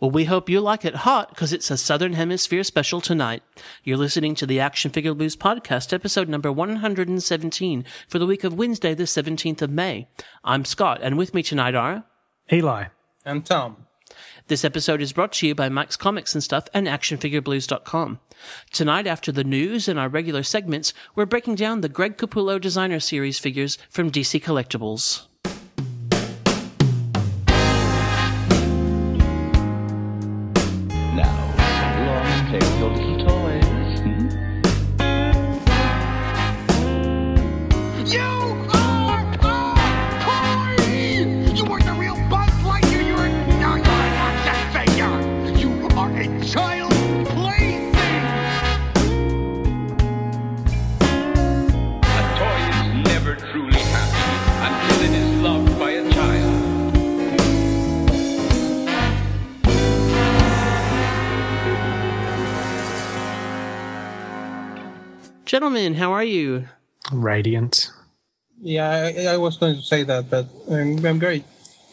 Well, we hope you like it hot because it's a Southern Hemisphere special tonight. You're listening to the Action Figure Blues podcast, episode number 117 for the week of Wednesday, the 17th of May. I'm Scott, and with me tonight are Eli. And Tom. This episode is brought to you by Mike's Comics and Stuff and ActionFigureBlues.com. Tonight, after the news and our regular segments, we're breaking down the Greg Capullo Designer Series figures from DC Collectibles. Gentlemen, how are you? Radiant. Yeah, I, I was going to say that, but I'm, I'm great.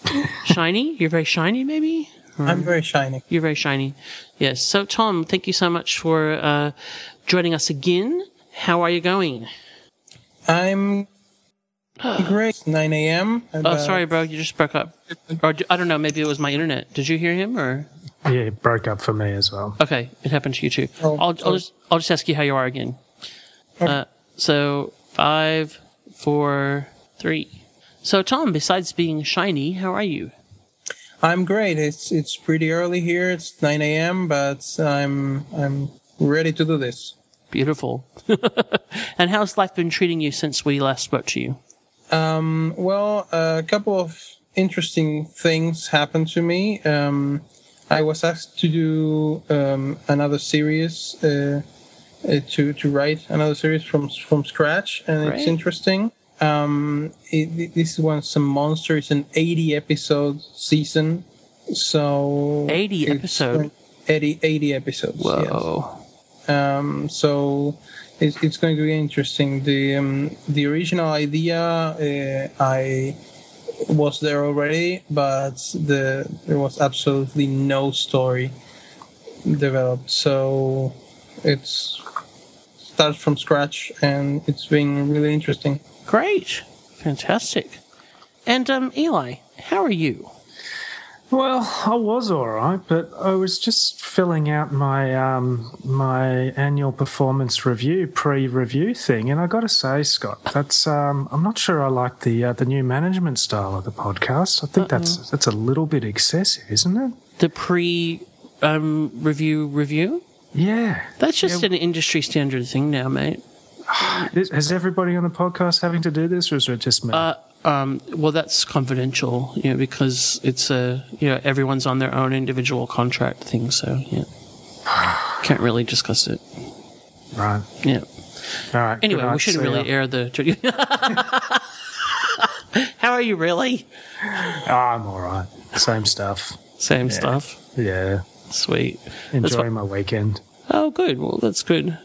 Shiny? You're very shiny, maybe? I'm very shiny. You're very shiny. Yes. So, Tom, thank you so much for uh, joining us again. How are you going? I'm great. 9 a.m. Oh, sorry, bro. You just broke up. Or I don't know. Maybe it was my internet. Did you hear him? Or Yeah, it broke up for me as well. okay, it happened to you too. Oh, I'll, I'll just I'll just ask you how you are again. Uh, so five, four, three. So, Tom, besides being shiny, how are you? I'm great. It's it's pretty early here. It's 9 a.m., but I'm I'm ready to do this. Beautiful. and how's life been treating you since we last spoke to you? Um, well, a couple of interesting things happened to me. Um, I was asked to do um, another series, uh, to to write another series from from scratch, and Great. it's interesting. Um, it, this one, some monster. It's an 80 episode season, so 80 episode? going- 80, 80 episodes. yes. Whoa. Um, so it's, it's going to be interesting. The um, the original idea uh, I was there already, but the there was absolutely no story developed. So it's starts from scratch, and it's been really interesting. Great. Fantastic. And um, Eli, how are you? Well, I was all right, but I was just filling out my um, my annual performance review pre-review thing, and I got to say, Scott, that's um, I'm not sure I like the uh, the new management style of the podcast. I think that's that's a little bit excessive, isn't it? The pre um, review review? Yeah. That's just an industry standard thing now, mate. Is, everybody on the podcast having to do this, or is it just me? Uh, um, well, that's confidential, you know, because it's a, you know, everyone's on their own individual contract thing, so, yeah. Can't really discuss it. right. Yeah. All right. Anyway, night, we shouldn't really air the. How are you really? Ah, I'm all right. Same stuff. Same stuff. Yeah. Sweet. Enjoying my weekend. Oh, good. Well, that's good.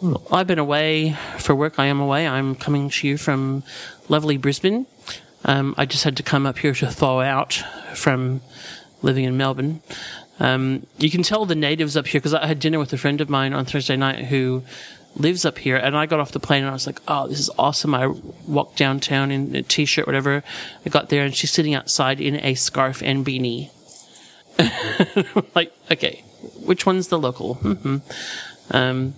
Well, I've been away for work. I am away. I'm coming to you from lovely Brisbane. Um, I just had to come up here to thaw out from living in Melbourne. Um, you can tell the natives up here because I had dinner with a friend of mine on Thursday night who lives up here, and I got off the plane and I was like, "Oh, this is awesome!" I walked downtown in a t-shirt, whatever. I got there and she's sitting outside in a scarf and beanie. like, okay, which one's the local? hmm Um,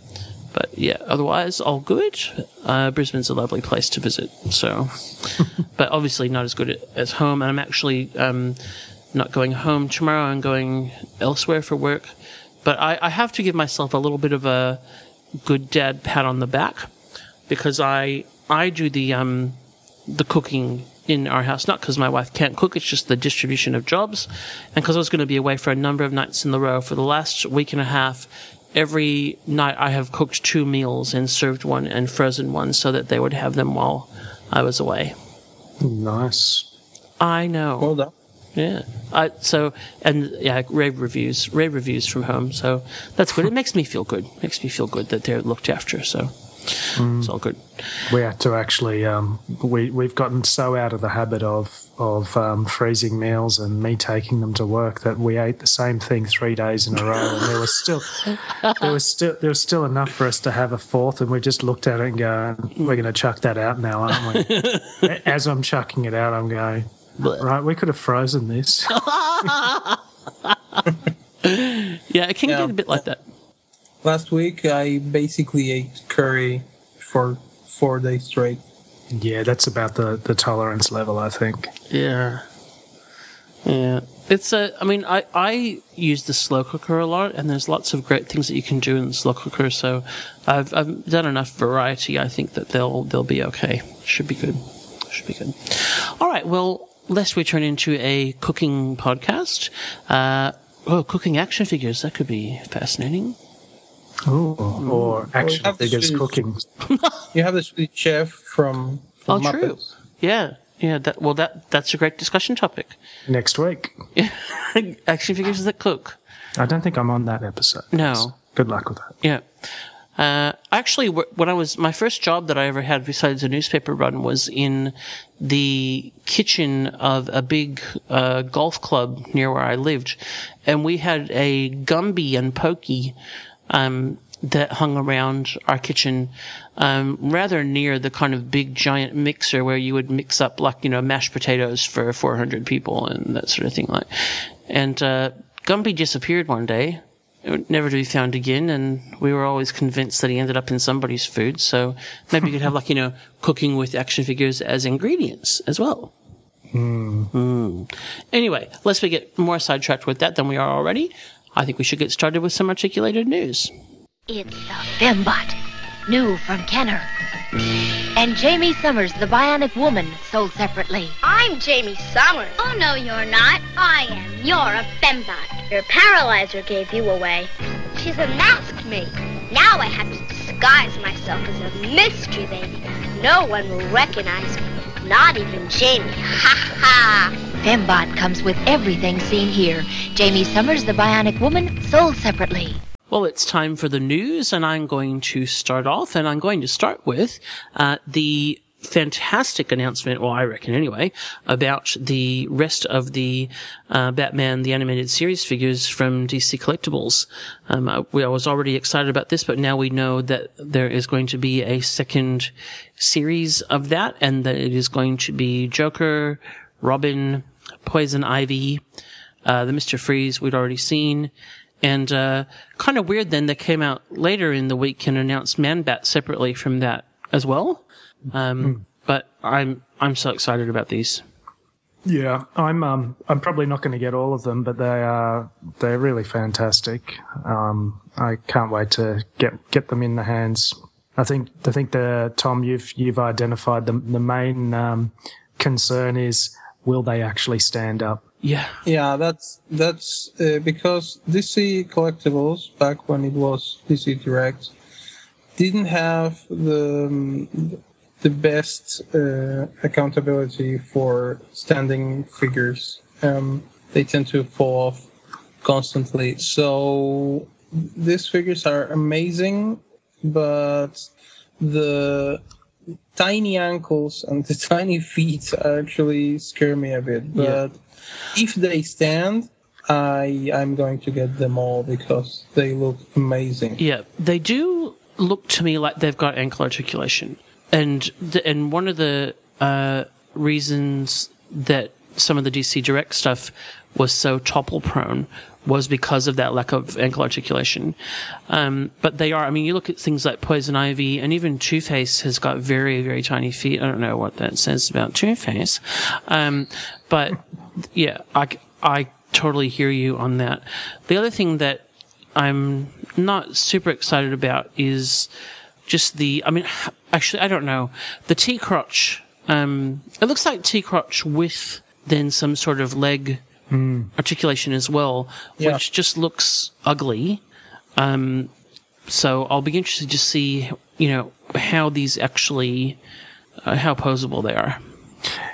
but yeah, otherwise all good. Uh, Brisbane's a lovely place to visit. So, but obviously not as good as home. And I'm actually um, not going home tomorrow. I'm going elsewhere for work. But I, I have to give myself a little bit of a good dad pat on the back because I I do the um the cooking in our house, not because my wife can't cook, it's just the distribution of jobs. And because I was going to be away for a number of nights in the row for the last week and a half, every night I have cooked two meals and served one and frozen one so that they would have them while I was away. Nice. I know. Well done. Yeah. I, so, and yeah, rave reviews, rave reviews from home. So that's good. It makes me feel good. Makes me feel good that they're looked after. So, it's all good. We had to actually. Um, we we've gotten so out of the habit of of um, freezing meals and me taking them to work that we ate the same thing three days in a row, and there was still there was still there was still enough for us to have a fourth, and we just looked at it and go, "We're going to chuck that out now, aren't we?" As I'm chucking it out, I'm going. Right, we could have frozen this. Yeah, it can Yeah. get a bit like that. Last week, I basically ate curry for four days straight. yeah, that's about the, the tolerance level, I think. Yeah. Yeah. It's a, I mean, I, I use the slow cooker a lot, and there's lots of great things that you can do in the slow cooker. So I've, I've done enough variety. I think that they'll, they'll be okay. Should be good. Should be good. All right. Well, lest we turn into a cooking podcast, uh, oh, cooking action figures. That could be fascinating. Ooh, or action have to figures choose. cooking. You have the Swedish chef from, Oh, from true. Yeah. Yeah. That, well, that, that's a great discussion topic. Next week. action figures that cook. I don't think I'm on that episode. No. So good luck with that. Yeah. Uh, actually, when I was my first job that I ever had besides a newspaper run was in the kitchen of a big uh, golf club near where I lived, and we had a Gumby and Pokey um, that hung around our kitchen, um, rather near the kind of big giant mixer where you would mix up like you know mashed potatoes for 400 people and that sort of thing. Like, and uh, Gumby disappeared one day never to be found again, and we were always convinced that he ended up in somebody's food. So maybe you could have like you know cooking with action figures as ingredients as well. Mm. Anyway, lest we get more sidetracked with that than we are already, I think we should get started with some articulated news. It's uh, the Fembot, new from Kenner. And Jaime Sommers, the Bionic Woman, sold separately. I'm Jaime Sommers. Oh, no, you're not. I am. You're a fembot. Your paralyzer gave you away. She's unmasked me. Now I have to disguise myself as a mystery baby. No one will recognize me. Not even Jaime. Ha ha. Fembot comes with everything seen here. Jaime Sommers, the Bionic Woman, sold separately. Well, it's time for the news, and I'm going to start off, and I'm going to start with uh, the fantastic announcement, well, I reckon anyway, about the rest of the uh, Batman the Animated Series figures from DC Collectibles. Um, I, we, I was already excited about this, but now we know that there is going to be a second series of that, and that it is going to be Joker, Robin, Poison Ivy, uh, the Mr. Freeze we'd already seen. And uh, kind of weird then they came out later in the week and announced Man Bat separately from that as well. Um, But I'm I'm so excited about these. Yeah, I'm um I'm probably not going to get all of them, but they are they're really fantastic. Um, I can't wait to get get them in the hands. I think I think the Tom you've you've identified the the main um, concern is will they actually stand up? Yeah, Yeah, that's that's uh, because DC Collectibles back when it was DC Direct didn't have the the best uh, accountability for standing figures. Um, they tend to fall off constantly. So these figures are amazing, but the tiny ankles and the tiny feet actually scare me a bit. Yeah. But if they stand, I I'm going to get them all because they look amazing. yeah, they do look to me like they've got ankle articulation, and the, and one of the uh, reasons that some of the DC Direct stuff was so topple prone was because of that lack of ankle articulation. Um, but they are, I mean, you look at things like Poison Ivy and even Two Face has got very, very tiny feet. I don't know what that says about Two Face. Um, but yeah, I, I totally hear you on that. The other thing that I'm not super excited about is just the, I mean, actually, I don't know. The T crotch, um, it looks like T crotch with then some sort of leg articulation as well, Yeah. which just looks ugly. Um, so I'll be interested to see, you know, how these actually, uh, how posable they are.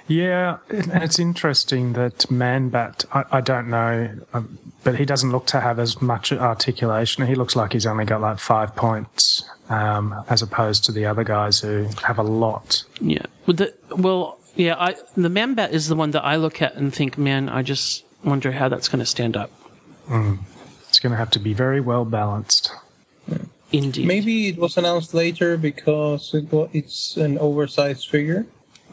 Yeah, it- it's interesting that Man Bat. I, I don't know, um, but he doesn't look to have as much articulation. He looks like he's only got like five points um, as opposed to the other guys who have a lot. Yeah. Well, the, well, yeah. I the Man Bat is the one that I look at and think, man, I just wonder how that's going to stand up. It's going to have to be very well balanced. Indeed. Maybe it was announced later because it wa it's an oversized figure.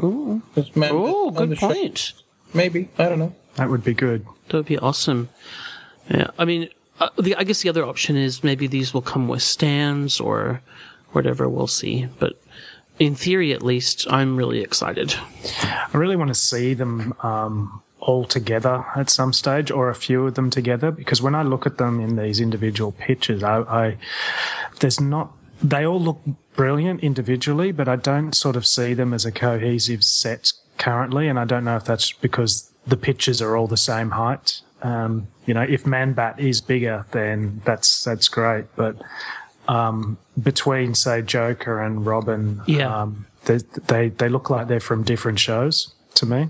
Ooh. 'Cause man- Oh, good the show- point. Maybe I don't know. That would be good. That would be awesome. Yeah, I mean, uh, the, I guess the other option is maybe these will come with stands or whatever. We'll see. But in theory, at least, I'm really excited. I really want to see them um, all together at some stage, or a few of them together, because when I look at them in these individual pictures, I, I there's not. They all look brilliant individually, but I don't sort of see them as a cohesive set currently, and I don't know if that's because the pictures are all the same height. Um, you know, if Manbat is bigger, then that's that's great, but um, between say Joker and Robin, Yeah. um, they, they they look like they're from different shows to me.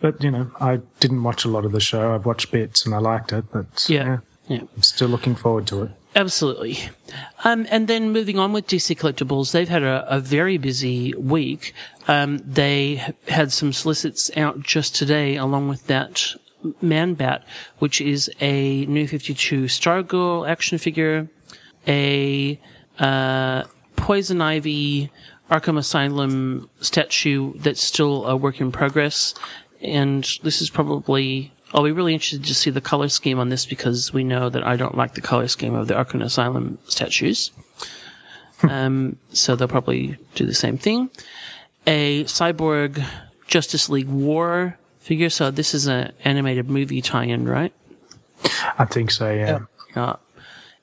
But you know, I didn't watch a lot of the show. I've watched bits and I liked it, but Yeah. Yeah. I'm still looking forward to it. Absolutely. Um, and then moving on with DC Collectibles, they've had a, a very busy week. Um, they had some solicits out just today, along with that Man Bat, which is a new 52 Stargirl action figure, a uh, Poison Ivy Arkham Asylum statue that's still a work in progress. And this is probably, I'll be really interested to see the color scheme on this because we know that I don't like the color scheme of the Arkham Asylum statues. um, so they'll probably do the same thing. A Cyborg Justice League War figure. So this is an animated movie tie-in, right? I think so. Yeah. Yeah.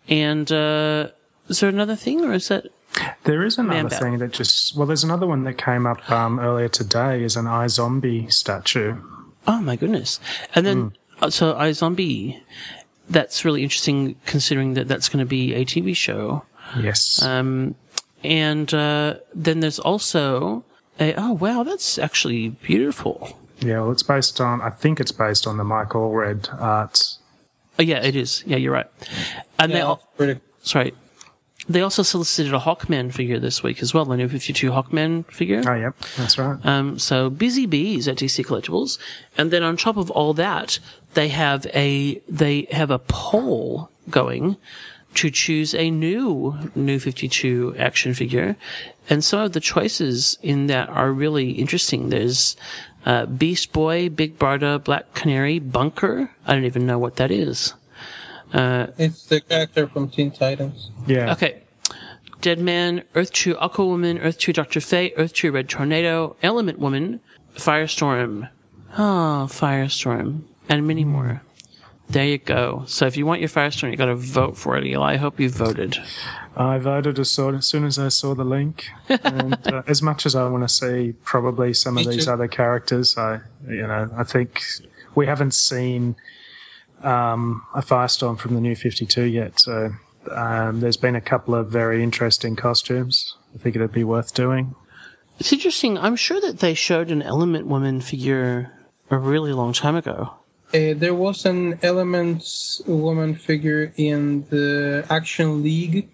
And uh, is there another thing, or is that There is another Man-Bat. thing that just well, there's another one that came up um, earlier today. Is an iZombie statue. Oh my goodness! And then uh, so iZombie, that's really interesting considering that that's going to be a TV show. Yes. Um, and uh, then there's also a oh wow, that's actually beautiful. yeah. Well, it's based on. I think it's based on the Mike Allred art. Oh yeah, it is. Yeah, you're right. And they Yeah, all, pretty. sorry, they also solicited a Hawkman figure this week as well, the new 52 Hawkman figure. Oh, yep. That's right. Um, so busy bees at DC Collectibles, and then on top of all that, they have a they have a poll going to choose a new new 52 action figure, and some of the choices in that are really interesting. There's uh, Beast Boy, Big Barda, Black Canary, Bunker. I don't even know what that is. Uh, it's the character from Teen Titans. Yeah. Okay. Dead Man, Earth 2 Aquawoman, Earth 2 Dr. Fate, Earth 2 Red Tornado, Element Woman, Firestorm. Oh, Firestorm. And many hmm. more. There you go. So if you want your Firestorm, you gotta vote for it, Eli. I hope you voted. I voted as, soon, as soon as I saw the link. And uh, as much as I want to see probably some of these too. other characters, I, you know, I think we haven't seen um, a Firestorm from the new 52 yet. So um, there's been a couple of very interesting costumes. I think it'd be worth doing. It's interesting. I'm sure that they showed an Element Woman figure a really long time ago. Uh, there was an Elements woman figure in the Action League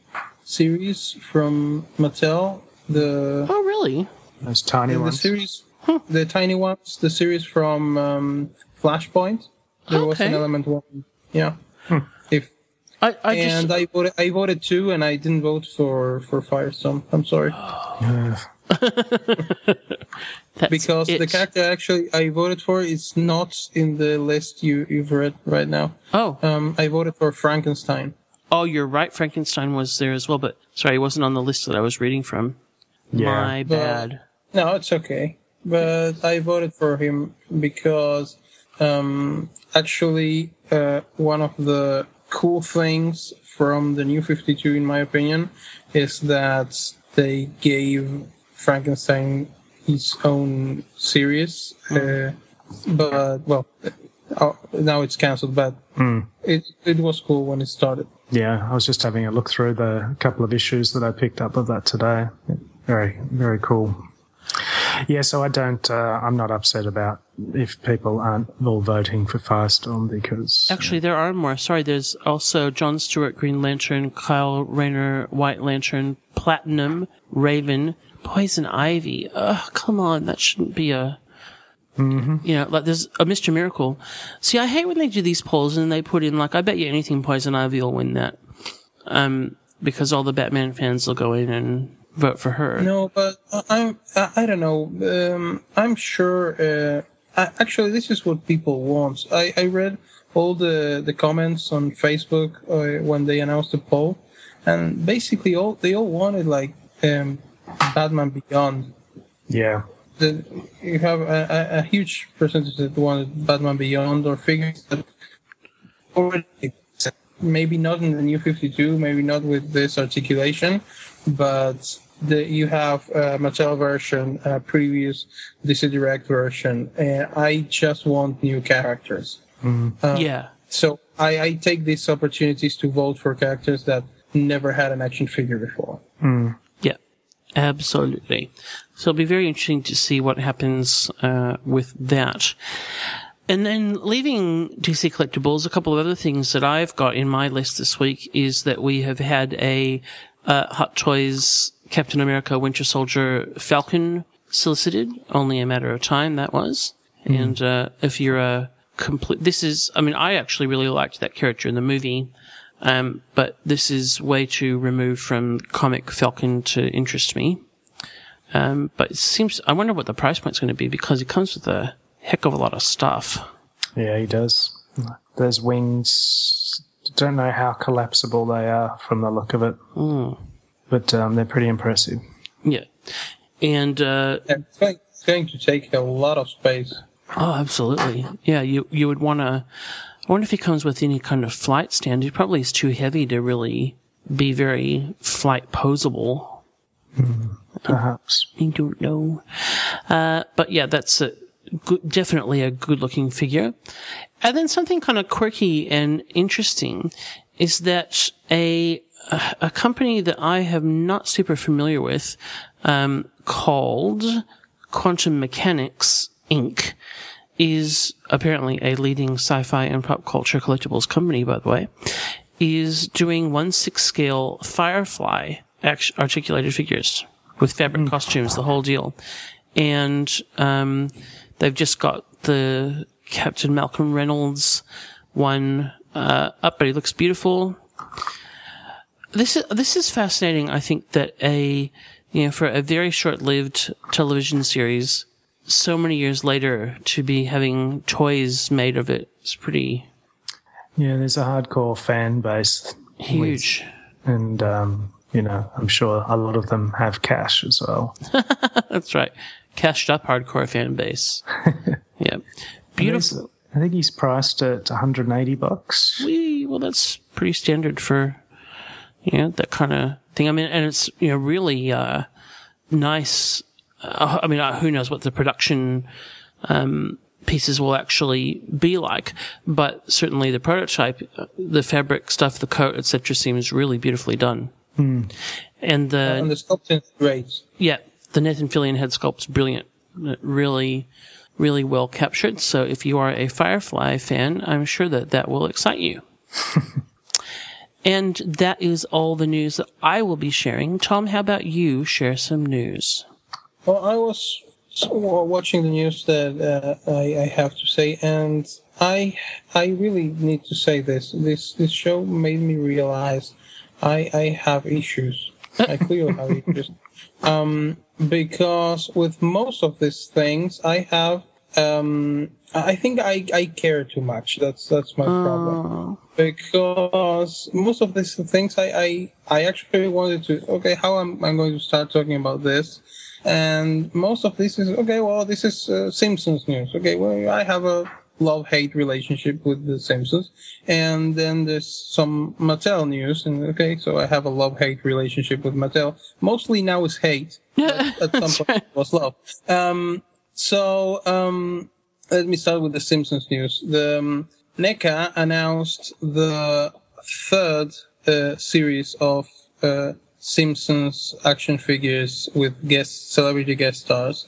series from Mattel. The Oh, really? Those tiny in the ones. series, the tiny ones, the series from um, Flashpoint. There was an Element one. Yeah. If I, I just. and I voted, I voted two and I didn't vote for for Firestorm. I'm sorry that's because the it. character actually I voted for is not in the list you you've read right now. Oh. Um, I voted for Frankenstein. Oh, you're right. Frankenstein was there as well, but sorry, he wasn't on the list that I was reading from. Yeah. My bad. No, it's okay. But I voted for him because um, actually uh, one of the cool things from the new 52, in my opinion, is that they gave Frankenstein his own series. Uh, but, well, uh, now it's cancelled, but it, it was cool when it started. Yeah, I was just having a look through the couple of issues that I picked up of that today. Very, very cool. Yeah, so I don't. Uh, I'm not upset about if people aren't all voting for Firestorm because Actually, there are more. Sorry, there's also John Stewart, Green Lantern, Kyle Rayner, White Lantern, Platinum, Raven, Poison Ivy. Ugh, come on, that shouldn't be a. You know, like there's a Mr. Miracle. See, I hate when they do these polls and they put in like, I bet you anything Poison Ivy will win that. Um, because all the Batman fans will go in and vote for her. No, but I- I'm I, I don't know. Um, I'm sure. Uh, I, actually, this is what people want. I, I read all the the comments on Facebook uh, when they announced the poll, and basically all they all wanted like um, Batman Beyond. yeah, The, you have a, a, a huge percentage that wanted Batman Beyond or figures that already maybe not in the new 52, maybe not with this articulation, but the, you have a Mattel version, a previous DC Direct version, and I just want new characters. Mm-hmm. Um, yeah. So I, I take these opportunities to vote for characters that never had an action figure before. Mm. Yeah, absolutely. So it'll be very interesting to see what happens uh, with that. And then leaving DC Collectibles, a couple of other things that I've got in my list this week is that we have had a uh, Hot Toys Captain America Winter Soldier Falcon solicited. Only a matter of time that was. And uh, if you're a complete, this is, I mean, I actually really liked that character in the movie. Um, but this is way too removed from comic Falcon to interest me. Um, but it seems, I wonder what the price point's going to be because it comes with a heck of a lot of stuff. yeah, he does. Those wings. Don't know how collapsible they are from the look of it, but um, they're pretty impressive. Yeah. And, uh, And It's going, to take a lot of space. oh, absolutely. Yeah, you, you would want to, I wonder if he comes with any kind of flight stand. He probably is too heavy to really be very flight posable. Perhaps. I don't know. Uh, but yeah, that's a good, definitely a good looking figure. And then something kind of quirky and interesting is that a, a, a company that I have not super familiar with, um, called Quantum Mechanix Inc. is apparently a leading sci-fi and pop culture collectibles company, by the way, is doing one six scale Firefly articulated figures with fabric costumes, the whole deal. And um, they've just got the Captain Malcolm Reynolds one uh, up, but he looks beautiful. This is this is fascinating. I think that a you know for a very short lived television series, so many years later to be having toys made of it is pretty Yeah, there's a hardcore fan base, huge. and um, you know, I'm sure a lot of them have cash as well. That's right. Cashed up hardcore fan base. yeah. Beautiful. I think he's priced at 180 bucks. Wee, well, that's pretty standard for, you know, that kind of thing. I mean, and it's, you know, really, uh, nice. Uh, I mean, uh, who knows what the production, um, pieces will actually be like, but certainly the prototype, uh, the fabric stuff, the coat, etc., seems really beautifully done. And the and the sculpting is great. yeah, the Nathan Fillion head sculpt's brilliant. Uh, Really, really well captured. So if you are a Firefly fan, I'm sure that that will excite you. and that is all the news that I will be sharing. Tom, how about you share some news? Well, I was watching the news that uh, I, I have to say, and I I really need to say this. This this show made me realize I I have issues. I clearly have issues. Um, because with most of these things, I have. Um, I think I, I care too much. That's that's my problem. Because most of these things, I, I I actually wanted to. Okay, how I'm, I going to start talking about this? and most of this is okay. Well, this is uh, Simpsons news. Okay, well, I have a love-hate relationship with the Simpsons, and then there's some Mattel news, and okay, so I have a love-hate relationship with Mattel. Mostly now is hate. at some point it was love. Um, so um, let me start with the Simpsons news. The um, NECA announced the third uh, series of uh, Simpsons action figures with guest celebrity guest stars,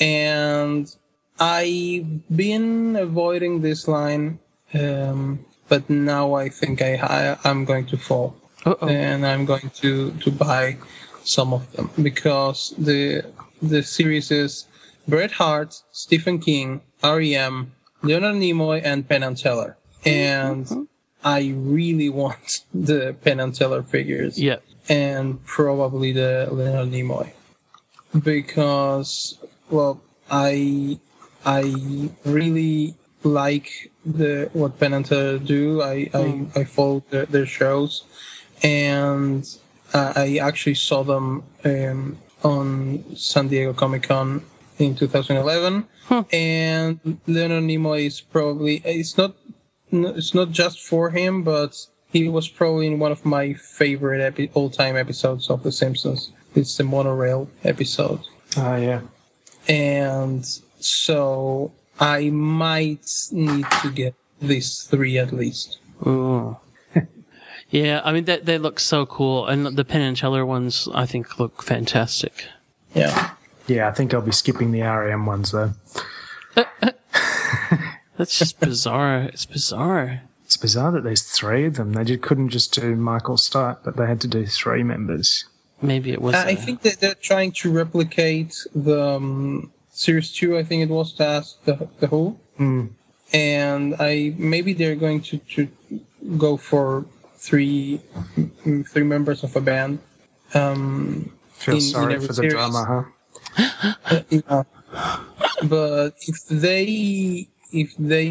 and I've been avoiding this line, um, but now I think I, I I'm going to fall, Uh-oh. and I'm going to to buy some of them because the the series is Bret Hart, Stephen King, REM, Leonard Nimoy, and Penn and Teller, and I really want the Penn and Teller figures. Yeah. and probably the Leonard Nimoy. Because well I I really like the what Penn and Teller do. I I, I follow their, their shows. And uh, I actually saw them um, on San Diego Comic Con in 2011 hmm. and Leonard Nimoy is probably it's not it's not just for him, but he was probably in one of my favorite epi- all-time episodes of The Simpsons. It's the monorail episode, Oh yeah. and so I might need to get these three at least. Ooh. yeah, I mean they they look so cool, and the Penn and Teller ones I think look fantastic. Yeah, Yeah, I think I'll be skipping the REM ones though. That's just bizarre. It's bizarre. It's bizarre that there's three of them. They just couldn't just do Michael Stipe, but they had to do three members. Maybe it was. I I uh, think that they're trying to replicate the um, series two. I think it was that the the Who, and I maybe they're going to to go for three mm, three members of a band. Um, Feel In- in sorry every for the series. drama, huh? Yeah. but if they if they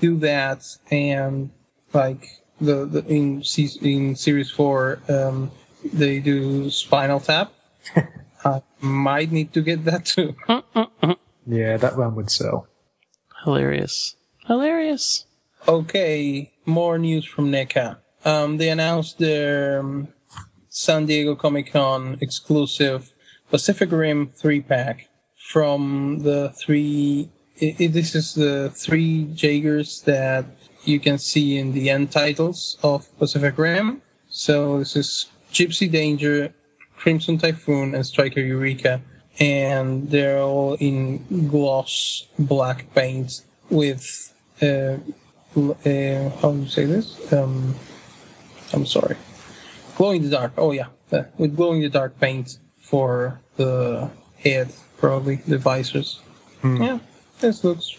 do that and like the, the in in series four um, they do Spinal Tap, I might need to get that too. Yeah, that one would sell. hilarious. Hilarious. Okay, more news from NECA. Um, they announced their um, San Diego Comic Con exclusive Pacific Rim three pack from the three. i i this is the three Jaegers that you can see in the end titles of Pacific Rim. So this is Gypsy Danger, Crimson Typhoon, and Striker Eureka, and they're all in gloss black paint with uh, uh, how do you say this? Um, I'm sorry. Glow in the dark. Oh yeah, uh, with glow in the dark paint for the head, probably the visors. Yeah, this looks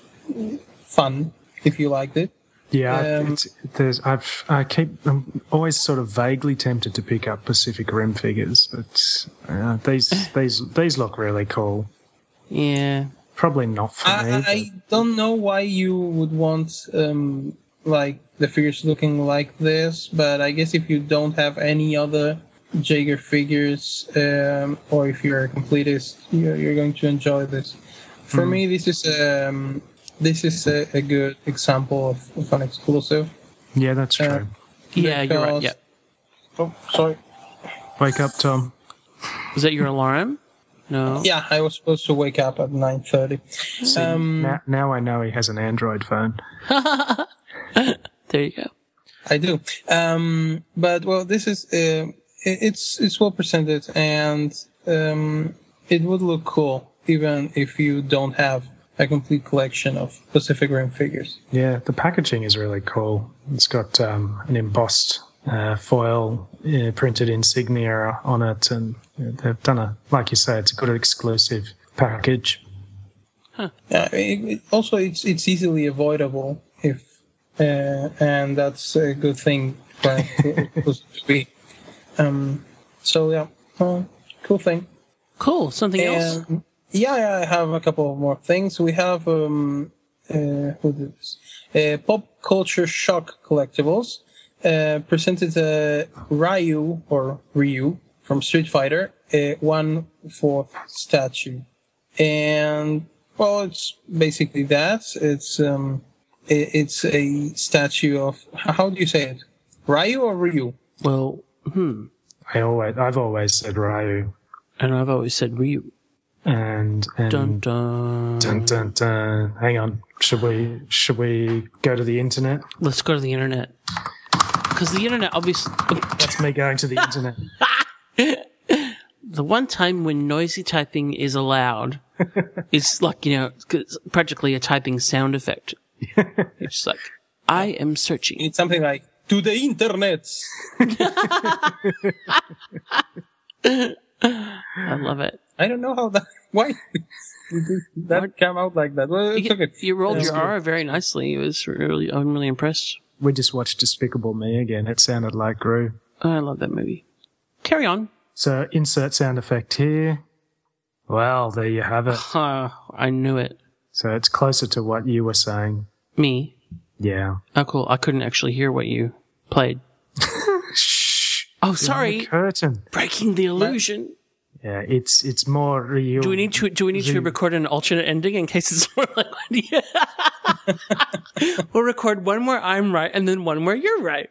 fun if you liked it. Yeah, Um, it's, there's. I've. I keep. I'm always sort of vaguely tempted to pick up Pacific Rim figures, but uh, these these these look really cool. Yeah. Probably not for me. I, I don't know why you would want um, like the figures looking like this, but I guess if you don't have any other Jaeger figures, um, or if you're a completist, you're, you're going to enjoy this. For me, this is um, this is a, a good example of, of an exclusive. yeah, that's true. uh, Yeah, you're right. Because- Yeah. Oh, sorry. Wake up, Tom. Was that your alarm? No. Yeah, I was supposed to wake up at nine thirty. Um, Now, now I know he has an Android phone. There you go. I do. Um, but well, this is uh, it- it's it's well presented and um, it would look cool even if you don't have a complete collection of Pacific Rim figures. Yeah, the packaging is really cool. It's got um, an embossed uh, foil uh, printed insignia on it, and they've done a, like you say, it's a good exclusive package. Yeah, it, it- also it's it's easily avoidable if uh, and that's a good thing for it to, to be. Um, so yeah, uh, cool thing. Cool. Something else. Yeah, yeah, I have a couple of more things. We have um, uh, who did this? Uh, Pop Culture Shock Collectibles uh, presented uh, Ryu or Ryu from Street Fighter, a one fourth statue, and well, it's basically that. It's um, it's a statue of how do you say it? Ryu or Ryu? Well, hmm. I always, I've always said Ryu, And I've always said Ryu. and and Dun dun. dun dun dun. Hang on, should we should we go to the internet? Let's go to the internet. Because the internet, obviously, That's me going to the internet. the one time when noisy typing is allowed, it's like you know it's practically a typing sound effect. it's just like I am searching. It's something like to the internet. I love it. I don't know how that. Why did that come out like that? Well, it's You, okay. you rolled That's your good. R very nicely. It was really, I'm really impressed. We just watched Despicable Me again. It sounded like Gru. I love that movie. Carry on. So insert sound effect here. Well, there you have it. Huh, I knew it. So it's closer to what you were saying. Me. Yeah. Oh, cool. I couldn't actually hear what you played. Shh. Oh, The sorry. curtain. Breaking the illusion. Yeah, it's it's more real. Do we need to? Do we need to record an alternate ending in case it's more like? we'll record one where I'm right and then one where you're right.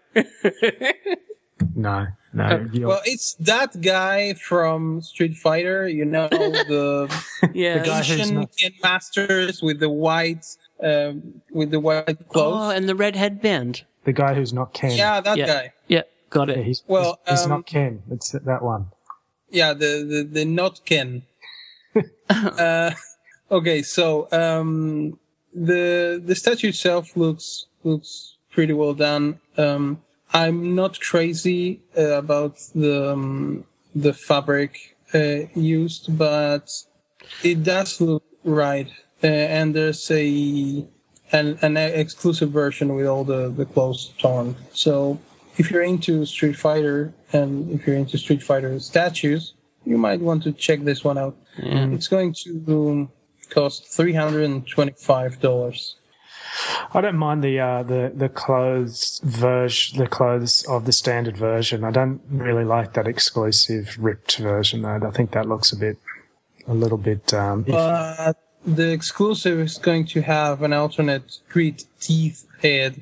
No, no. Uh, Well, it's that guy from Street Fighter. You know the yeah. guy who's Asian not- Masters with the white, um, with the white oh, clothes. and the red headband. the guy who's not Ken. yeah, that Yeah. guy. Yeah, got Yeah, it. he's, Well, he's, he's um, not Ken. It's that one. Yeah, the the, the not Ken. uh, okay, so um, the the statue itself looks looks pretty well done. Um, I'm not crazy uh, about the um, the fabric uh, used, but it does look right. Uh, and there's a an, an exclusive version with all the the clothes torn. So if you're into Street Fighter and if you're into Street Fighter statues, you might want to check this one out. It's going to cost three hundred and twenty-five dollars. I don't mind the uh, the the clothes version, the clothes of the standard version. I don't really like that exclusive ripped version though. I think that looks a bit, a little bit. Um, But the exclusive is going to have an alternate great teeth head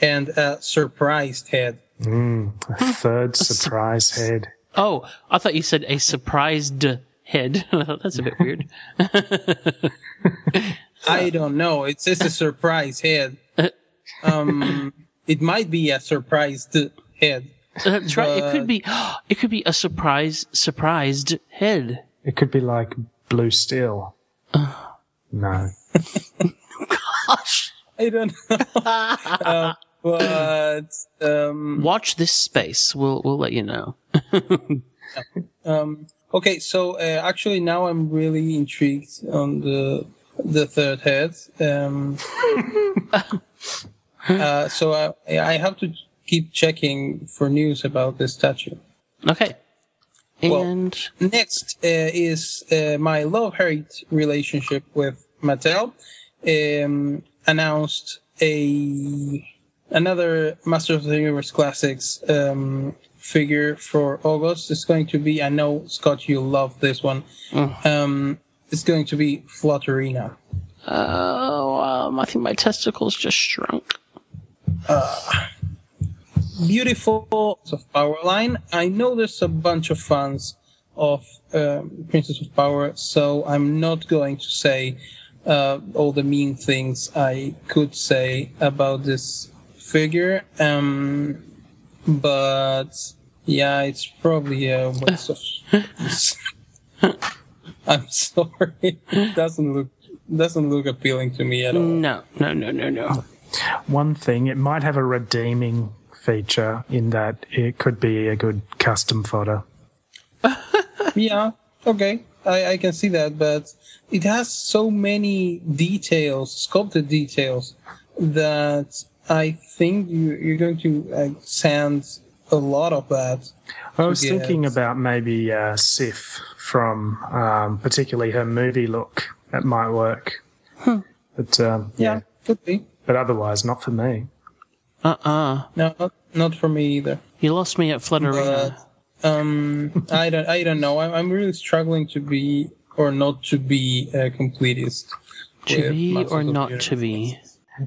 and a surprised head. a third surprise head. Oh, I thought you said a surprised head. That's a bit weird. I don't know. It says a surprise head. Um, it might be a surprised head. That's right. It could be. It could be a surprise, surprised head. It could be like blue steel. No. Gosh. I don't know. uh, but um, Watch this space. We'll we'll let you know. um, okay, so uh, actually now I'm really intrigued on the the third head. Um, uh, so I, I have to keep checking for news about this statue. Okay. Well- And Next uh, is uh, my love hate relationship with Mattel. Um, announced a another Masters of the Universe Classics um, figure for August. It's going to be. I know Scott, you love this one. Um, it's going to be Flutterina. oh, um, I think my testicles just shrunk. beautiful of Power line. I know there's a bunch of fans of um, Princess of Power, so I'm not going to say uh, all the mean things I could say about this figure. Um, but yeah, it's probably a waste of. I'm sorry, it doesn't look doesn't look appealing to me at all. No, no, no, no, no. One thing, it might have a redeeming feature in that it could be a good custom photo. Yeah, okay, I, I can see that, but it has so many details, sculpted details, that I think you, you're going to uh, sand a lot of that. I was Yes. thinking about maybe uh, Sif from um, particularly her movie look. That might work. But um, Yeah, yeah. could be. but otherwise, not for me. Uh uh No, not, not for me either. You lost me at Flutterina. But um, I don't, I don't know. I'm, I'm really struggling to be or not to be a completist. to be or not to be?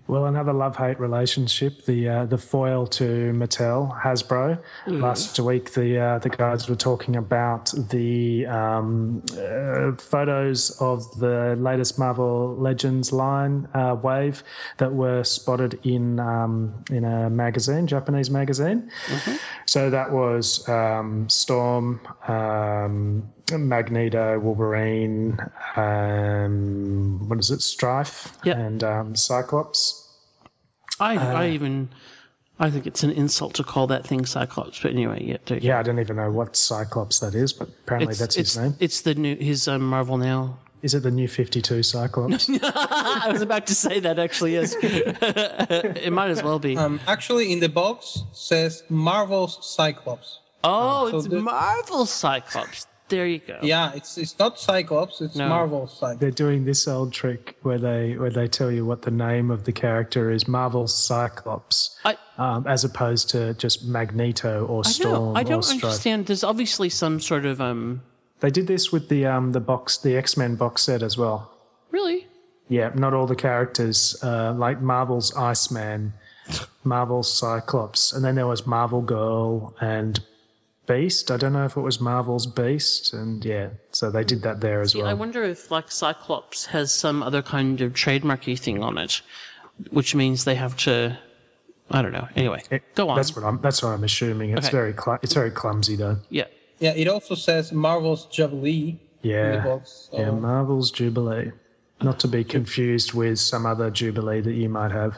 Well, another love-hate relationship. The uh, the foil to Mattel, Hasbro. Last week, the uh, the guys were talking about the um, uh, photos of the latest Marvel Legends line uh, wave that were spotted in um, in a magazine, Japanese magazine. So that was um, Storm, um, Magneto, Wolverine, um, what is it, Stryfe, Yep. and um, Cyclops. I, Uh, I even, I think it's an insult to call that thing Cyclops. But anyway, yeah, do- Yeah, I don't even know what Cyclops that is, but apparently it's that's it's, his name. it's the new his um, Marvel now. Is it the new 52 Cyclops? I was about to say that actually. Yes, it might as well be. Um, actually, in the box says Marvel's Cyclops. oh, so it's the- Marvel Cyclops. There you go. Yeah, it's it's not Cyclops. It's No. Marvel's Cyclops. They're doing this old trick where they where they tell you what the name of the character is, Marvel Cyclops, I, um, as opposed to just Magneto or I Storm know. I or don't Stryfe. understand. There's obviously some sort of um. They did this with the um the box the X Men box set as well. Really? Yeah, not all the characters, uh, like Marvel's Iceman, Marvel's Cyclops, and then there was Marvel Girl and Beast. I don't know if it was Marvel's Beast, and yeah, so they did that there as See, I wonder if like Cyclops has some other kind of trademarky thing on it, which means they have to. I don't know. Anyway, It- go on. That's what I'm. That's what I'm assuming. It's Okay. very. Cl- it's very clumsy though. yeah. Yeah, it also says Marvel's Jubilee in the Yeah. box. so- Yeah, Marvel's Jubilee. Not to be confused with some other Jubilee that you might have.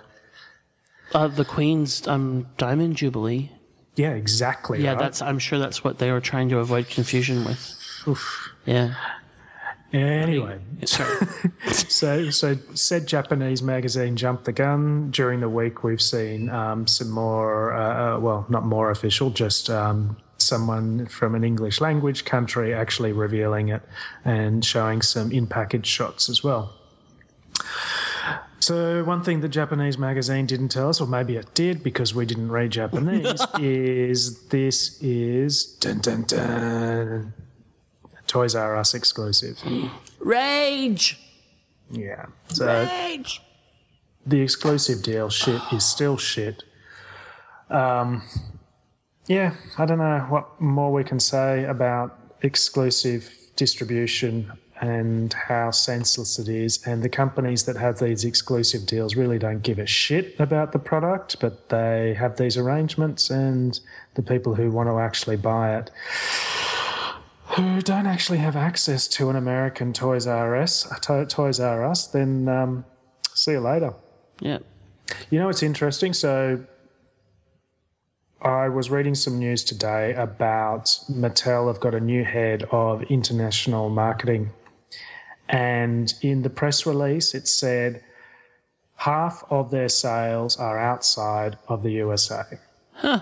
Uh, the Queen's um, Diamond Jubilee. Yeah, exactly. Yeah, right? that's. I'm sure that's what they were trying to avoid confusion with. Yeah. Anyway, so so said Japanese magazine jumped the gun. During the week, we've seen um, some more. Uh, uh, well, not more official, just um, someone from an English language country actually revealing it and showing some in package shots as well. So one thing the Japanese magazine didn't tell us, or maybe it did because we didn't read Japanese, is this is dun dun dun Toys R Us exclusive. Rage. Yeah. So Rage. the exclusive deal shit is still shit. Um, yeah, I don't know what more we can say about exclusive distribution and how senseless it is. And the companies that have these exclusive deals really don't give a shit about the product, but they have these arrangements, and the people who want to actually buy it who don't actually have access to an American Toys R Us, to- Toys R Us, then um, see you later. Yeah. You know, it's interesting. So, I was reading some news today about Mattel have got a new head of international marketing. And in the press release, it said half of their sales are outside of the USA. Huh.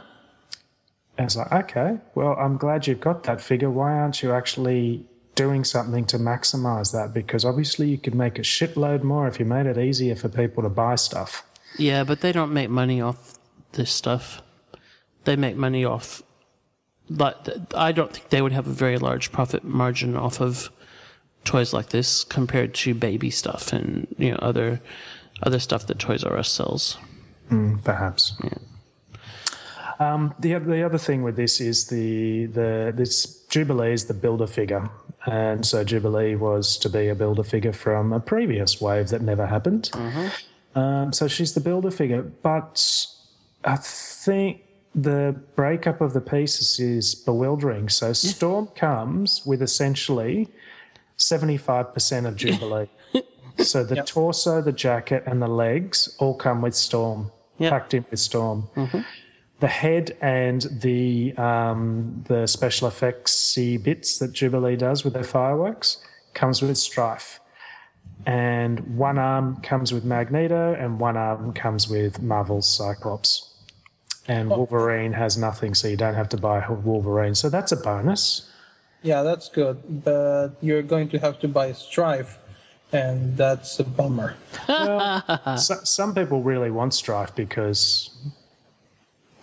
And it's like, okay, well, I'm glad you've got that figure. Why aren't you actually doing something to maximize that? Because obviously you could make a shitload more if you made it easier for people to buy stuff. Yeah, but they don't make money off this stuff. They make money off. But I don't think they would have a very large profit margin off of toys like this compared to baby stuff and you know other other stuff that Toys R Us sells. perhaps. Um, the the other thing with this is the the this Jubilee is the builder figure, and so Jubilee was to be a builder figure from a previous wave that never happened. Um, so she's the builder figure, but I think the breakup of the pieces is bewildering. So Storm comes with essentially seventy five percent of Jubilee. So the torso, the jacket, and the legs all come with Storm, Yep. packed in with Storm. The head and the um, the special effects bits that Jubilee does with their fireworks comes with Stryfe, and one arm comes with Magneto, and one arm comes with Marvel's Cyclops. And Wolverine has nothing, so you don't have to buy Wolverine. So that's a bonus. Yeah, that's good, but you're going to have to buy Stryfe, and that's a bummer. So, some people really want Stryfe because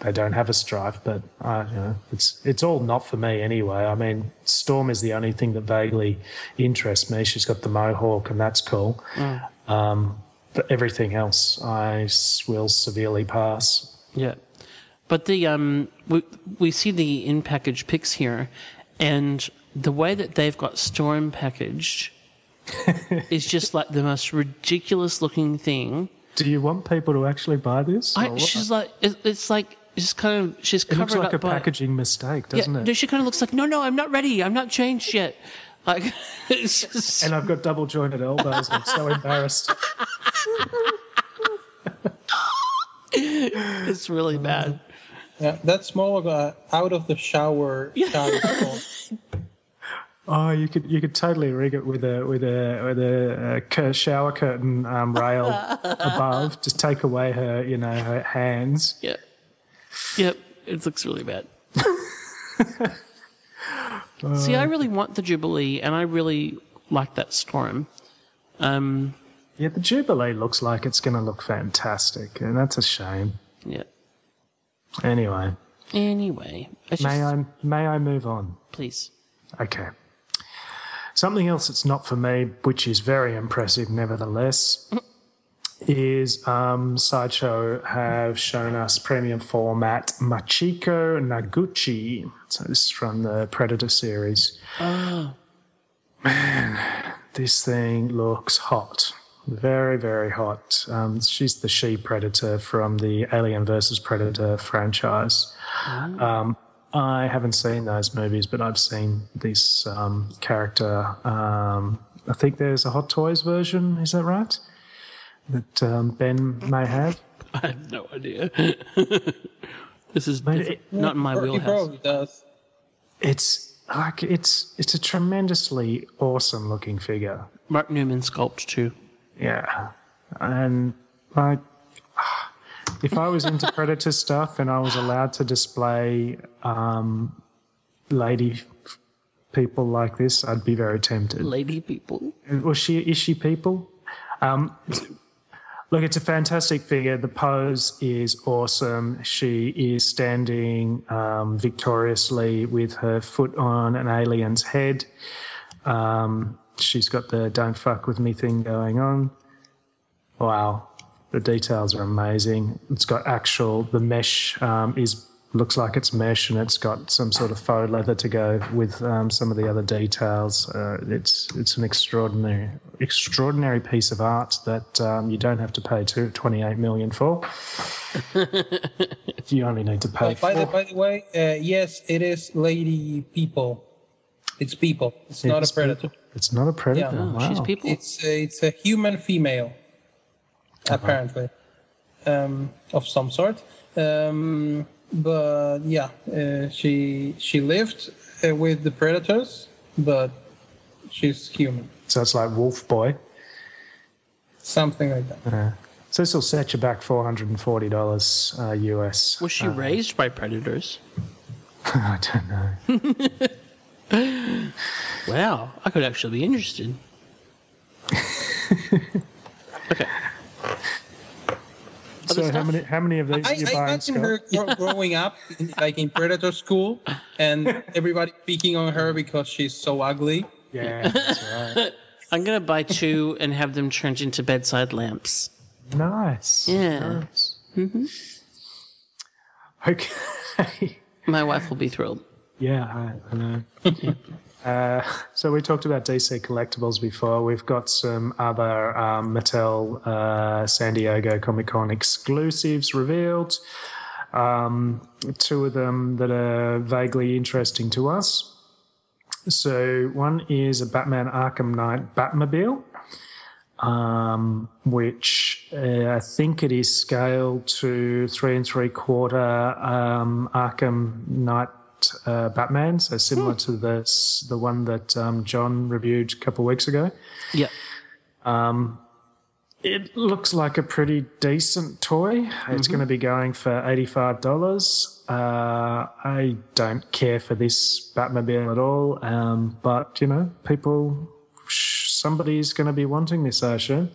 they don't have a Stryfe, but uh, you know, it's it's all not for me anyway. I mean, Storm is the only thing that vaguely interests me. She's got the mohawk, and that's cool. Um, but everything else, I will severely pass. Yeah, but the um, we we see the in package pics here, and the way that they've got Storm packaged is just like the most ridiculous looking thing. Do you want people to actually buy this? I, she's like, it, it's like it's kind of she's it covered looks like up a packaging mistake, doesn't no, it? she kind of looks like no, no, I'm not ready. I'm not changed yet. Like, it's just, and I've got double jointed elbows. I'm so embarrassed. it's really uh, bad. Yeah, that's more of a out of the shower shower sport. Oh, you could you could totally rig it with a with a with a, uh cur- shower curtain um, rail above. Just take away her you know her hands. Yep. Yep. It looks really bad. See, I really want the Jubilee, and I really like that storm. Um, Yeah, the Jubilee looks like it's going to look fantastic, and that's a shame. yeah. Anyway, Anyway, it's may I may I move on? please. Okay. Something else that's not for me, which is very impressive nevertheless, is um, Sideshow have shown us premium format Machiko Noguchi. So this is from the Predator series. Oh. Man, this thing looks hot. Very, very hot. Um, she's the she Predator from the Alien versus Predator franchise. Um, I haven't seen those movies, but I've seen this um, character. Um, I think there's a Hot Toys version. Is that right? That um, Ben may have. I have no idea. this is Mate, it- not in my He wheelhouse. probably does. It's like it's it's a tremendously awesome looking figure. Mark Newman sculpt too. Yeah, and like if I was into Predator stuff and I was allowed to display um, lady people like this, I'd be very tempted. Lady people. Was she? Is she people? Um, look, it's a fantastic figure. The pose is awesome. She is standing um, victoriously with her foot on an alien's head. Um, she's got the "Don't fuck with me" thing going on. Wow, the details are amazing. It's got actual the mesh um, is looks like it's mesh, and it's got some sort of faux leather to go with um, some of the other details. Uh, it's it's an extraordinary extraordinary piece of art that um, you don't have to pay to 28 million for. you only need to pay Uh, by the by the way, uh, yes, it is lady people. It's people. It's not a predator. It's not a predator. Yeah. Wow. she's people. It's a, it's a human female, apparently, um, of some sort. Um, but yeah, uh, she she lived uh, with the predators, but she's human, So it's like Wolf Boy. something like that. So this will set you back $440 uh, US. Was she raised by predators? I don't know. Wow, I could actually be interested. okay. So how stuff? many how many of these I, are you I buying, imagine Scott? her gro- growing up, in, like in predator school, and everybody picking on her because she's so ugly. Yeah, that's right. I'm gonna buy two and have them turned into bedside lamps. Nice. Yeah. Nice. Mm-hmm. Okay. My wife will be thrilled. Yeah, I, I know. uh, so we talked about DC collectibles before. We've got some other um, Mattel uh, San Diego Comic Con exclusives revealed. Um, two of them that are vaguely interesting to us. So one is a Batman Arkham Knight Batmobile. um, which uh, I think it is scaled to three and three quarter um, Arkham Knight uh, Batman, so similar to the the one that um, John reviewed a couple of weeks ago. Yeah. It looks like a pretty decent toy. It's going to be going for eighty-five dollars. Uh, I don't care for this Batmobile at all, um, but you know, people, somebody's going to be wanting this, I assume.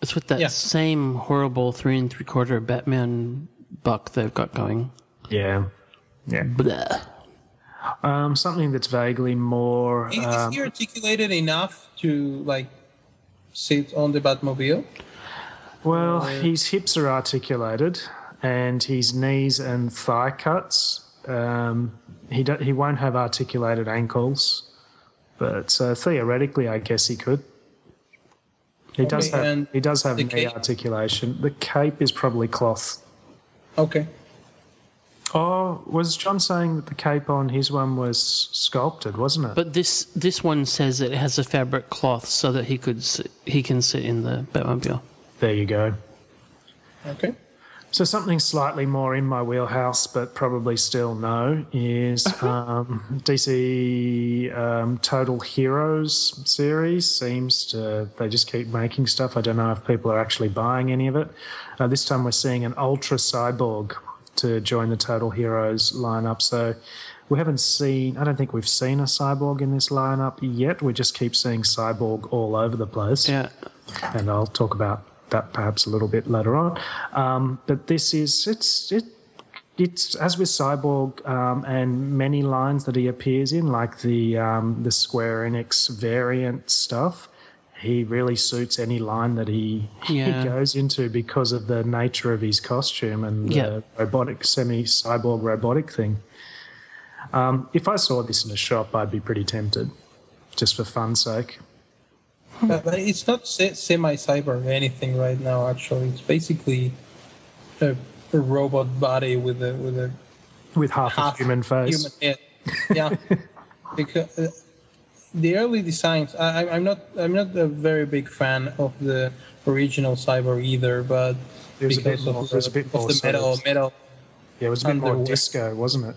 It's with that Yeah. same horrible three and three quarter Batman buck they've got going. Yeah, yeah. Blah. Um, something that's vaguely more. Is, Um, is he articulated enough to like sit on the Batmobile? well, his hips are articulated, and his knees and thigh cuts. Um, he do, he won't have articulated ankles, but so theoretically, I guess he could. He does have he does have knee cape? articulation. The cape is probably cloth. Okay. Oh, was John saying that the cape on his one was sculpted, wasn't it? But this this one says it has a fabric cloth so that he could sit, he can sit in the Batmobile. there you go. Okay. So something slightly more in my wheelhouse, but probably still no, is um, DC um, Total Heroes series. Seems to they just keep making stuff. I don't know if people are actually buying any of it. Uh, this time we're seeing an Ultra Cyborg to join the Total Heroes lineup. So we haven't seen. I don't think we've seen a Cyborg in this lineup yet. We just keep seeing Cyborg all over the place Yeah. and I'll talk about that perhaps a little bit later on. Um, but this is it's it. It's as with Cyborg um, and many lines that he appears in, like the um, the Square Enix variant stuff. He really suits any line that he, Yeah. he goes into because of the nature of his costume and Yeah. the robotic semi cyborg robotic thing. Um, if I saw this in a shop, I'd be pretty tempted, just for fun's sake. But, but it's not se- semi-cyber or anything right now. Actually, it's basically a, a robot body with a with a With half, half a human face. Human head. Yeah, because uh, the early designs. I, I'm not. I'm not a very big fan of the original cyber either, but It was a bit because more- of, the- of the metal, metal. Yeah, it was a bit more disco, wasn't it?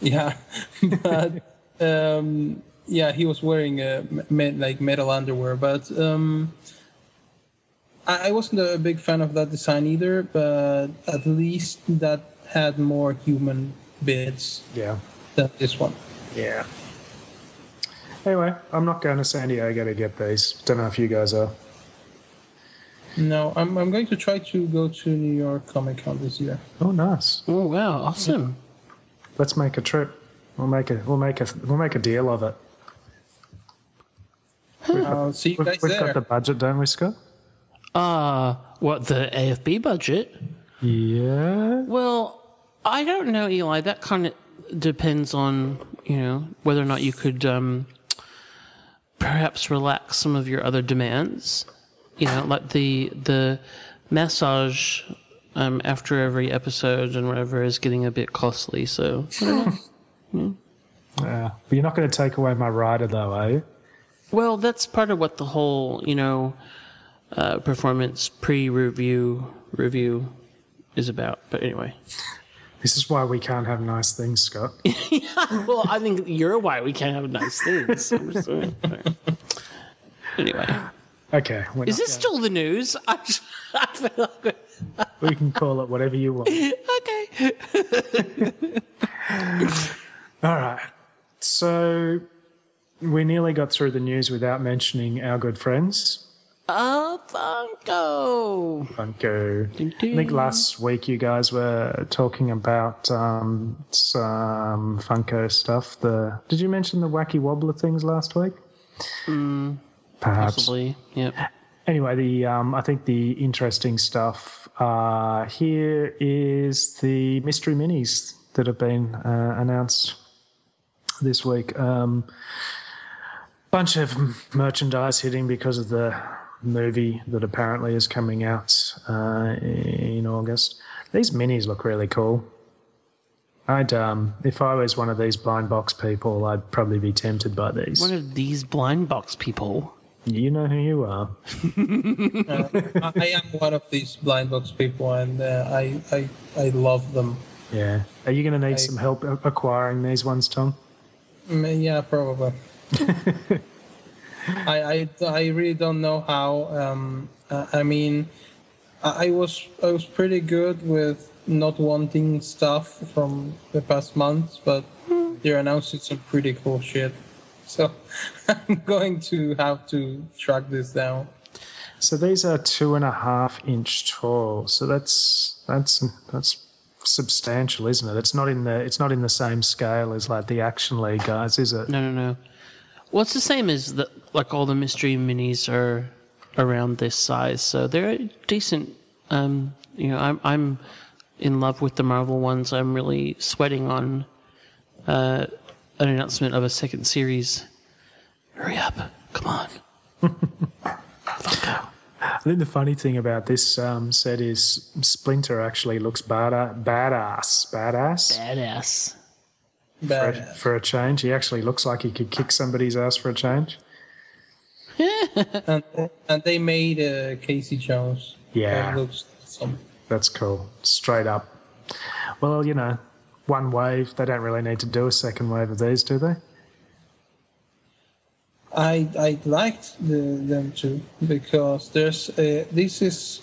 Yeah, but um, yeah, he was wearing a me- like metal underwear, but um, I, I wasn't a big fan of that design either. But at least that had more human bits Yeah. than this one. Yeah. Anyway, I'm not going to San Diego to get these. Don't know if you guys are. No, I'm I'm going to try to go to New York Comic Con this year. Oh, nice. Oh wow, awesome. Let's make a trip. We'll make a we'll make a we'll make a deal of it. I'll see you We've, guys we've there. got the budget, don't we, Scott? Uh what the AFB budget? Yeah. Well, I don't know, Eli. That kind of depends on you know whether or not you could um, perhaps relax some of your other demands. You know, like the the massage um, after every episode and whatever is getting a bit costly. So I. Yeah. But you're not going to take away my rider, though, are you? Well, that's part of what the whole, you know, uh, performance pre-review review is about. But anyway, This is why we can't have nice things, Scott. well, I think you're why we can't have nice things. I'm just saying. anyway, Okay. is this still the news? I, I feel like we can call it whatever you want. okay. All right. So we nearly got through the news without mentioning our good friends. Oh, Funko. Funko. Ding, I think last week you guys were talking about um, some Funko stuff. The did you mention the wacky wobbler things last week? Perhaps. Possibly. Yep. Anyway, the um, I think the interesting stuff uh, here is the mystery minis that have been uh, announced this week. Um, bunch of merchandise hitting because of the movie that apparently is coming out uh, in August. These minis look really cool. I'd um, if I was one of these blind box people, I'd probably be tempted by these. One of these blind box people. You know who you are. I, I am one of these blind box people, and uh, I, I I love them. Yeah. Are you going to need I- some help acquiring these ones, Tom? Mm, Yeah, probably. I, I I really don't know how. Um, I I mean, I, I was I was pretty good with not wanting stuff from the past months, but they're announcing some pretty cool shit. So I'm going to have to track this down. So these are two and a half inch tall. So that's that's that's substantial, isn't it? It's not in the it's not in the same scale as like the Action League guys, is it? No, no, no. Well, it's the same as the like all the mystery minis are around this size, so they're decent. Um, you know, I'm I'm in love with the Marvel ones. I'm really sweating on uh, an announcement of a second series. Hurry up! Come on. I think the funny thing about this um, set is Splinter actually looks bada- badass. Badass? Badass. For, a, for a change. He actually looks like he could kick somebody's ass for a change. and, and they made uh, Casey Jones. Yeah. That looks awesome. That's cool. Straight up. Well, you know, one wave. They don't really need to do a second wave of these, do they? I I liked the, them too because there's uh, this is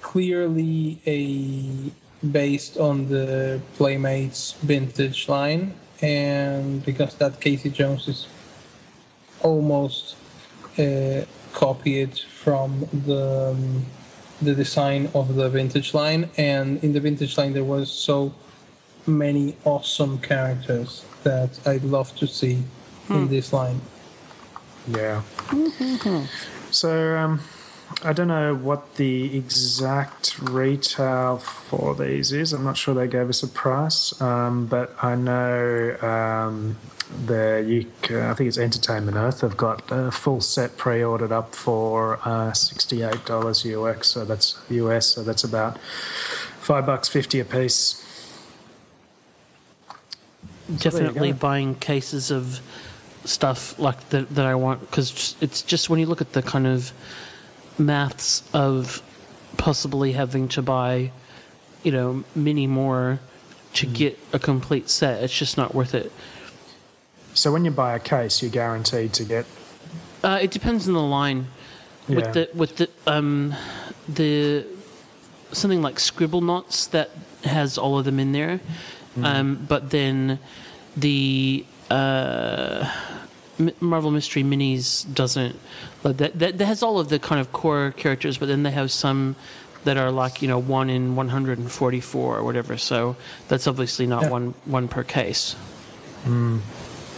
clearly a based on the Playmates vintage line, and because that Casey Jones is almost uh, copied from the um, the design of the vintage line, and in the vintage line there was so many awesome characters that I'd love to see in this line. Yeah. So, um, I don't know what the exact retail for these is. I'm not sure they gave us a price, um, but I know um, the you, c- I think it's Entertainment Earth. Have got a full set pre-ordered up for uh, sixty-eight dollars UX. So that's US. So that's about five bucks fifty a piece. Definitely go. buying cases of stuff like that that I want because it's just when you look at the kind of maths of possibly having to buy, you know, many more to get a complete set. It's just not worth it. So when you buy a case, you're guaranteed to get. Uh, it depends on the line. Yeah. With the with the um the something like Scribblenauts that has all of them in there, um, but then the uh, Marvel Mystery Minis doesn't. Like that, that that has all of the kind of core characters, but then they have some that are like you know one in one hundred and forty four or whatever. So that's obviously not Yeah. one one per case.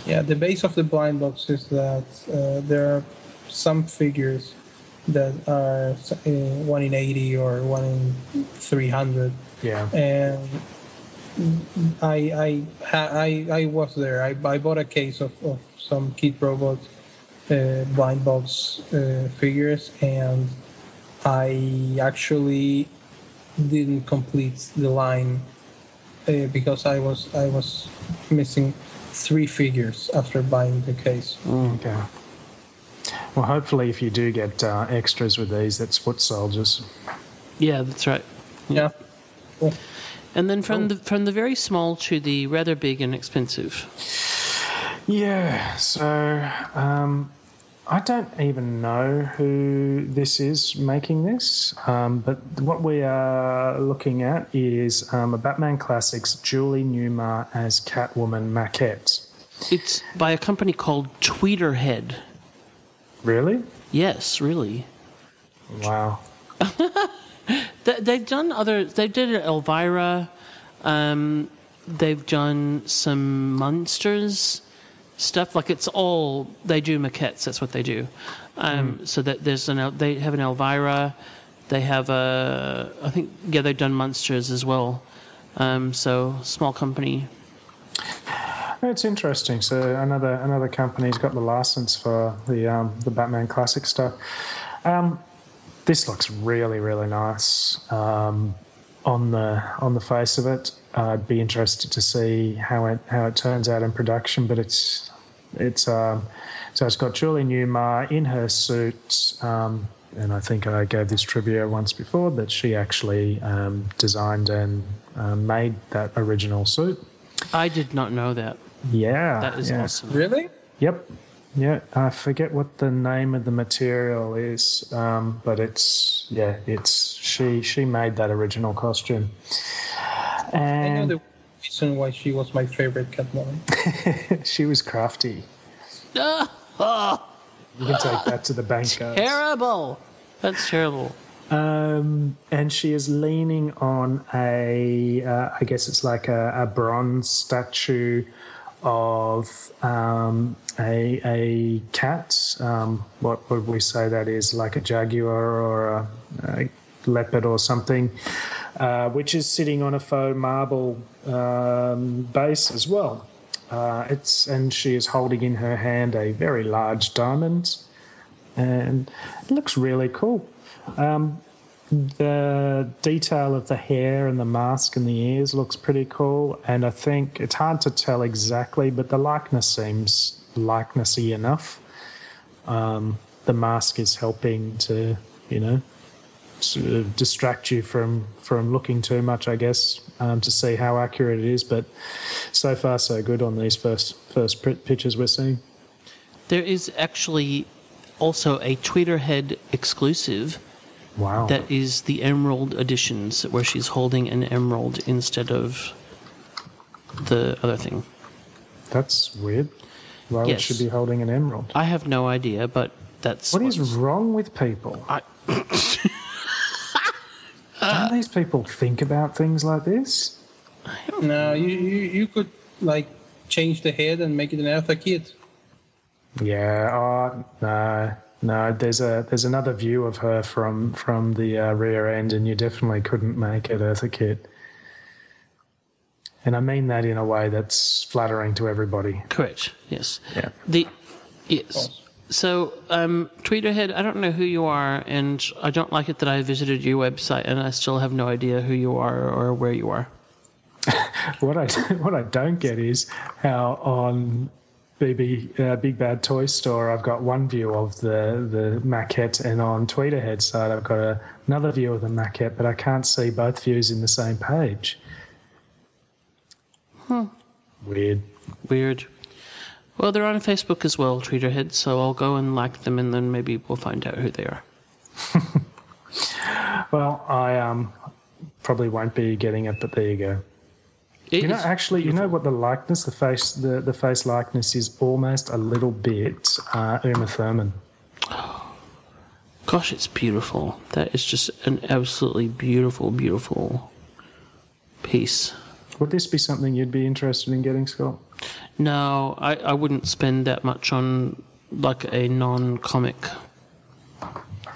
Yeah, the base of the blind box is that uh, there are some figures that are uh, one in 80 or one in 300 Yeah. and I I I, I was there. I, I bought a case of, of some Kidrobot uh, blind box uh, figures, and I actually didn't complete the line uh, because I was I was missing three figures after buying the case. Okay. Well, hopefully, if you do get uh, extras with these, that's foot soldiers. Yeah, that's right. Yeah. Cool. And then from the from the very small to the rather big and expensive. Yeah. So um, I don't even know who this is making this, um, but what we are looking at is um, a Batman Classics Julie Newmar as Catwoman maquette. It's by a company called Tweeterhead. Really? Yes, really. Wow. They, they've done other. They did Elvira. Um, they've done some monsters stuff. Like it's all they do maquettes. That's what they do. Um, So that there's an they have an Elvira. They have a. I think yeah they've done monsters as well. Um, so small company. It's interesting. So another another company's got the license for the um, the Batman classic stuff. Um, this looks really really nice um, on the on the face of it. I'd be interested to see how it how it turns out in production, but it's it's um, so it's got Julie Newmar in her suit. Um, and I think I gave this trivia once before that she actually um, designed and um, made that original suit. I did not know that. Yeah, That is yeah. awesome. Really? Yep. Yeah, I forget what the name of the material is, um, but it's yeah, it's she she made that original costume, I know the reason why she was my favorite Catwoman. she was crafty. You can take that to the bank, guys. Terrible. That's terrible. Um, and she is leaning on a, uh, I guess it's like a, a bronze statue of um, a, a cat. Um, what would we say that is? Like a jaguar or a, a leopard or something, uh, which is sitting on a faux marble um, base as well. Uh, it's and she is holding in her hand a very large diamond, and it looks really cool. Um, the detail of the hair and the mask and the ears looks pretty cool, and I think it's hard to tell exactly, but the likeness seems likenessy enough. Um, the mask is helping to, you know, sort of distract you from from looking too much, I guess, um, to see how accurate it is. But so far, so good on these first first pictures we're seeing. There is actually also a Tweeterhead exclusive Wow, that is the Emerald editions, where she's holding an emerald instead of the other thing. that's weird. Why would she be holding an emerald? I have no idea, but that's What is what's- wrong with people? I, Don't these people think about things like this? No, you, you you could like change the head and make it an Eartha Kitt. Yeah. Oh no, no. There's a there's another view of her from from the uh, rear end, and you definitely couldn't make it Eartha Kitt. And I mean that in a way that's flattering to everybody. correct. Yes. Yeah. The yes. So, um, Tweeterhead, I don't know who you are, and I don't like it that I visited your website and I still have no idea who you are or where you are. What I what I don't get is how on BB uh, Big Bad Toy Store I've got one view of the the maquette, and on Tweeterhead side I've got a, another view of the maquette, but I can't see both views in the same page. Weird. Weird. Well, they're on Facebook as well, Tweeterhead, so I'll go and like them and then maybe we'll find out who they are. Well, I um probably won't be getting it, but there you go. It You know, actually, you know what the likeness, the face, the, the face likeness is almost a little bit uh, Uma Thurman. Gosh, it's beautiful. That is just an absolutely beautiful, beautiful piece. Would this be something you'd be interested in getting, Scott? No, I, I wouldn't spend that much on like a non comic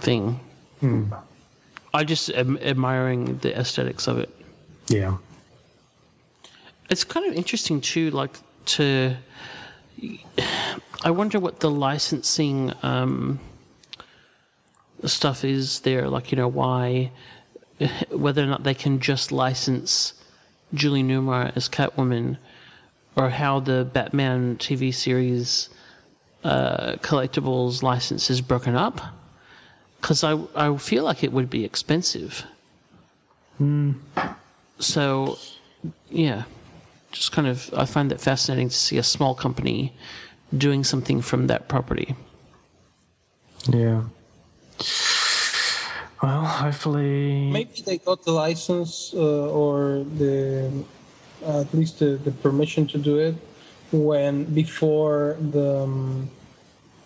thing. Hmm. I just am admiring the aesthetics of it. Yeah. It's kind of interesting too, like to. I wonder what the licensing um, stuff is there. Like, you know, why, whether or not they can just license Julie Newmar as Catwoman, or how the Batman TV series uh, collectibles license is broken up. Because I, I feel like it would be expensive. So, yeah just kind of I find that fascinating to see a small company doing something from that property. Yeah. Well, hopefully. Maybe they got the license uh, or the uh, at least the, the permission to do it when before the um,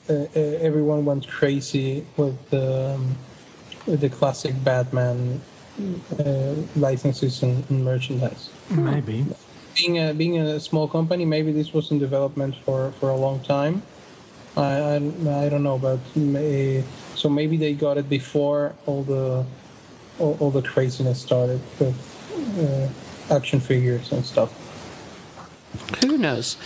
uh, uh, everyone went crazy with the um, with the classic Batman uh, licenses and, and merchandise. Maybe. Being a being a small company, maybe this was in development for, for a long time. I, I, I don't know, but may, so maybe they got it before all the all, all the craziness started with uh, action figures and stuff. Who knows?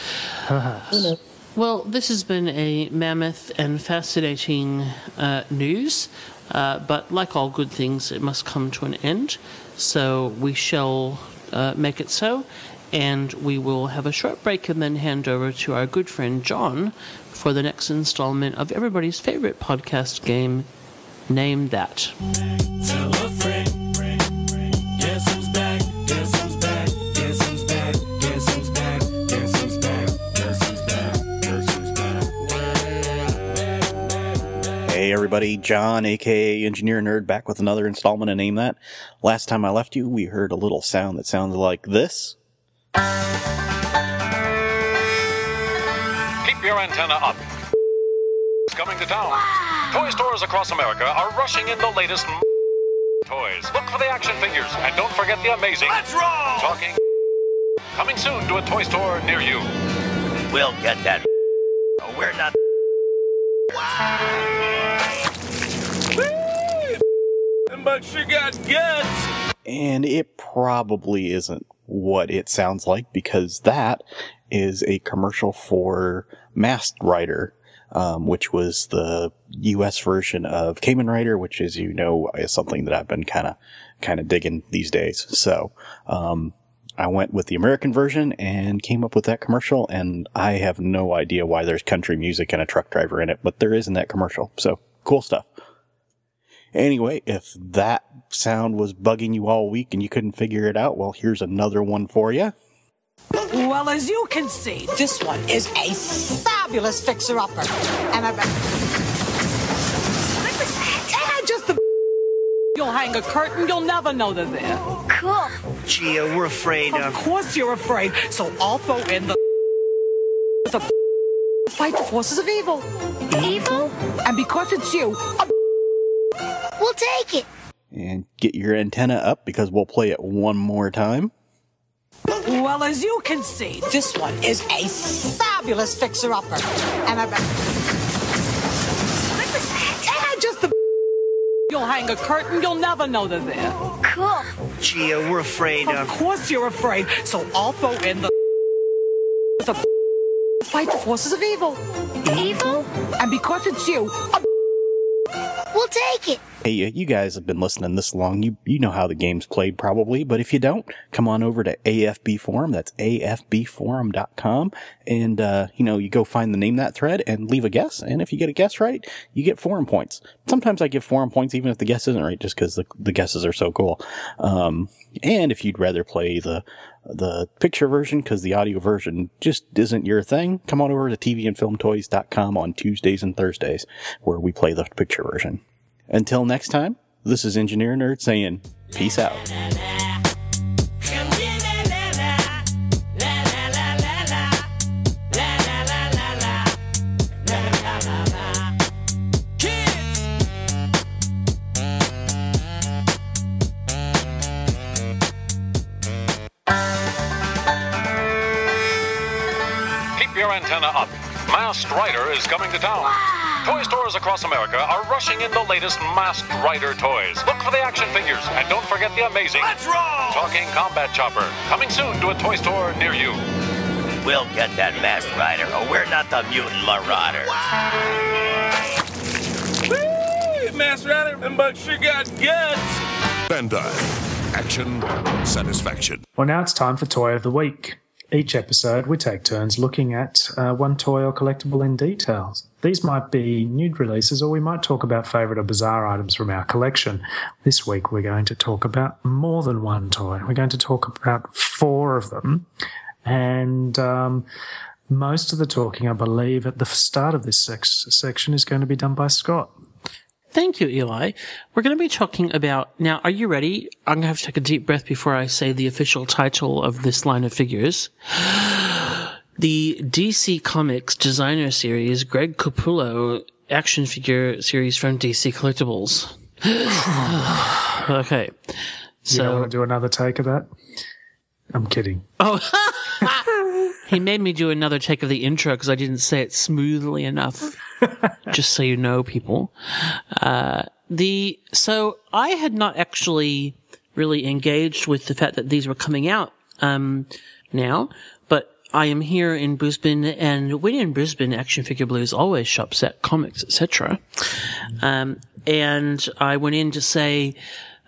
Who knows? Well, this has been a mammoth and fascinating uh, news, uh, but like all good things, it must come to an end. So we shall uh, make it so, and we will have a short break and then hand over to our good friend John for the next installment of everybody's favorite podcast game, Name That. Hey everybody, John, aka Engineer Nerd, back with another installment of Name That. Last time I left you, we heard a little sound that sounded like this. Keep your antenna up. It's coming to town. Toy stores across America are rushing in the latest toys. Look for the action figures and don't forget the amazing. Let's roll! Talking. Coming soon to a toy store near you. We'll get that. Oh, we're not. Wow. But she got guts. And it probably isn't what it sounds like because that is a commercial for Masked Rider, um, which was the U.S. version of Kamen Rider, which, as you know, is something that I've been kind of kind of digging these days. So um, I went with the American version and came up with that commercial. And I have no idea why there's country music and a truck driver in it, but there is in that commercial. So cool stuff. Anyway, if that sound was bugging you all week and you couldn't figure it out, well, here's another one for you. Well, as you can see, this one is a fabulous fixer-upper. And I... And just the... You'll hang a curtain, you'll never know they're there. Cool. Gee, uh, we're afraid Of course you're afraid, so I'll throw in the... the fight the forces of evil. Evil? And because it's you, We'll take it. And get your antenna up because we'll play it one more time. well, as you can see, this one is a fabulous fixer-upper. And I... And just the... You'll hang a curtain, you'll never know they're there. Cool. Gee, uh, we're afraid Of course you're afraid, so I'll throw in the... the fight the forces of evil. Evil? And because it's you, We'll take it. Hey, uh, you guys have been listening this long. You you know how the game's played probably, but if you don't, come on over to AFB Forum. That's afbforum.com. And, uh, you know, you go find the name that thread and leave a guess. And if you get a guess right, you get forum points. Sometimes I give forum points even if the guess isn't right, just because the, the guesses are so cool. Um, and if you'd rather play the, the picture version because the audio version just isn't your thing, come on over to tvandfilmtoys.com on Tuesdays and Thursdays where we play the picture version. Until next time, this is Engineer Nerd saying peace out. Masked Rider is coming to town. Toy stores across America are rushing in the latest Masked Rider toys. Look for the action figures and don't forget the amazing Let's roll! Talking Combat Chopper. Coming soon to a toy store near you. We'll get that masked rider, or we're not the mutant marauder. Master Rider, them bugs sure got guts. Bandai. Action, satisfaction. Well, now it's time for Toy of the Week. Each episode, we take turns looking at uh, one toy or collectible in details. These might be new releases, or we might talk about favourite or bizarre items from our collection. This week, we're going to talk about more than one toy. We're going to talk about four of them. And um, most of the talking, I believe, at the start of this sex- section is going to be done by Scott. Thank you, Eli. We're going to be talking about now. Are you ready? I'm going to have to take a deep breath before I say the official title of this line of figures. The DC Comics designer series, Greg Capullo action figure series from DC Collectibles. okay. You don't So, want to do another take of that? I'm kidding. Oh. he made me do another take of the intro because I didn't say it smoothly enough. just so you know, people. Uh, the, so I had not actually really engaged with the fact that these were coming out, um, now, but I am here in Brisbane and when in Brisbane, Action Figure Blues always shops at comics, etc. Um, and I went in to say,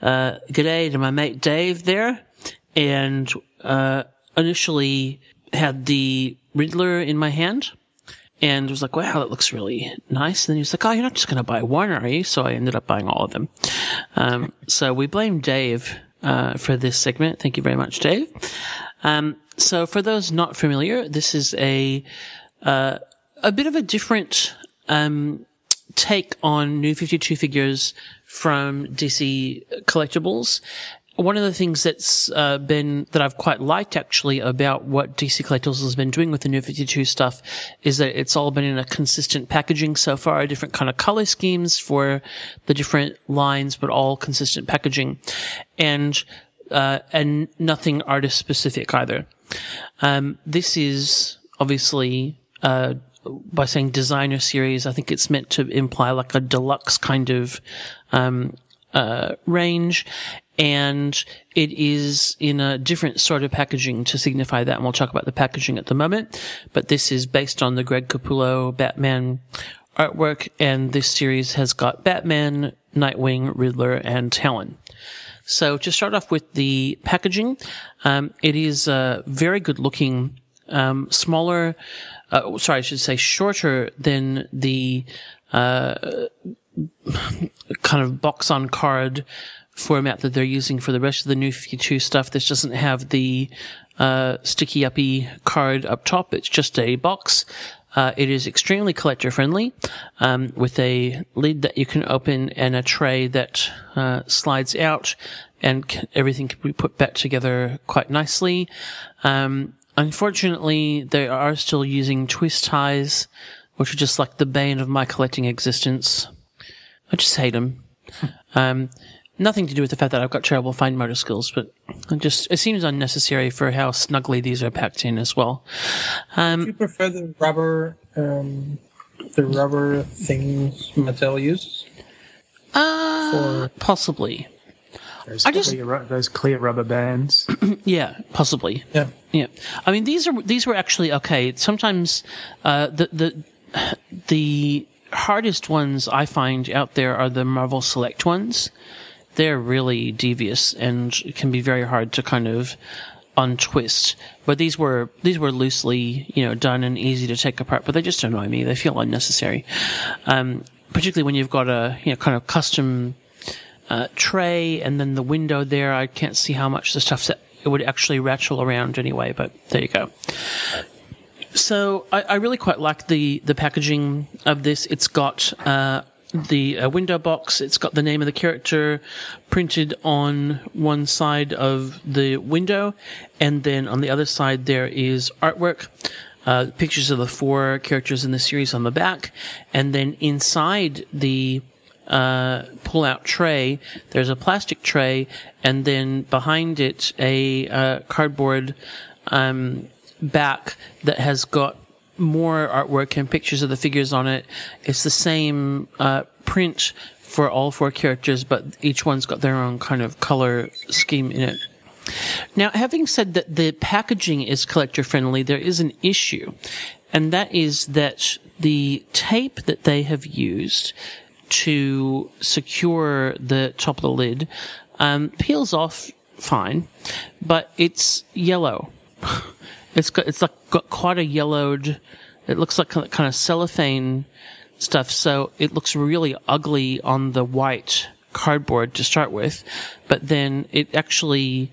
uh, g'day to my mate Dave there and, uh, initially had the Riddler in my hand and was like, wow, that looks really nice. And then he was like, oh, you're not just going to buy one, are you? So I ended up buying all of them. Um, so we blame Dave, uh, for this segment. Thank you very much, Dave. Um, so for those not familiar, this is a, uh, a bit of a different, um, take on New 52 figures from DC collectibles. One of the things that's uh, been that I've quite liked actually about what DC Collectibles has been doing with the New 52 stuff is that it's all been in a consistent packaging so far, different kind of color schemes for the different lines, but all consistent packaging, and uh, and nothing artist specific either. Um, this is obviously uh, by saying designer series, I think it's meant to imply like a deluxe kind of um, uh, range, and it is in a different sort of packaging to signify that. And we'll talk about the packaging at the moment. But this is based on the Greg Capullo Batman artwork, and this series has got Batman, Nightwing, Riddler, and Talon. So to start off with the packaging, um, it is uh, very good looking, um, smaller. Uh, sorry, I should say shorter than the uh, kind of box on card format that they're using for the rest of the new 52 stuff. This doesn't have the uh, sticky uppy card up top. It's just a box. Uh, it is extremely collector friendly, um, with a lid that you can open and a tray that uh, slides out, and c- everything can be put back together quite nicely. Um, unfortunately, they are still using twist ties, which are just like the bane of my collecting existence. I just hate them. Um, nothing to do with the fact that I've got terrible fine motor skills, but it just it seems unnecessary for how snugly these are packed in as well. Um, Do you prefer the rubber, um, the rubber things Mattel uses? Uh, possibly. Those, I just- clear, those clear rubber bands. Yeah, possibly. Yeah. Yeah. I mean, these are these were actually okay. Sometimes uh, the the the hardest ones I find out there are the Marvel Select ones. They're really devious and can be very hard to kind of untwist. But these were these were loosely, you know, done and easy to take apart. But they just annoy me. They feel unnecessary, um, particularly when you've got a you know kind of custom uh, tray and then the window there. I can't see how much the stuff it would actually rattle around anyway. But there you go. So I, I really quite like the the packaging of this. It's got uh, the uh, window box. It's got the name of the character printed on one side of the window, and then on the other side there is artwork. Uh, pictures of the four characters in the series on the back, and then inside the uh, pull out tray, there's a plastic tray, and then behind it, a uh, cardboard um, back that has got more artwork and pictures of the figures on it. It's the same uh, print for all four characters, but each one's got their own kind of color scheme in it. Now, having said that the packaging is collector friendly, there is an issue, and that is that the tape that they have used to secure the top of the lid um, peels off fine, but it's yellow. It's got it's like got quite a yellowed. It looks like kind of cellophane stuff, so it looks really ugly on the white cardboard to start with, but then it actually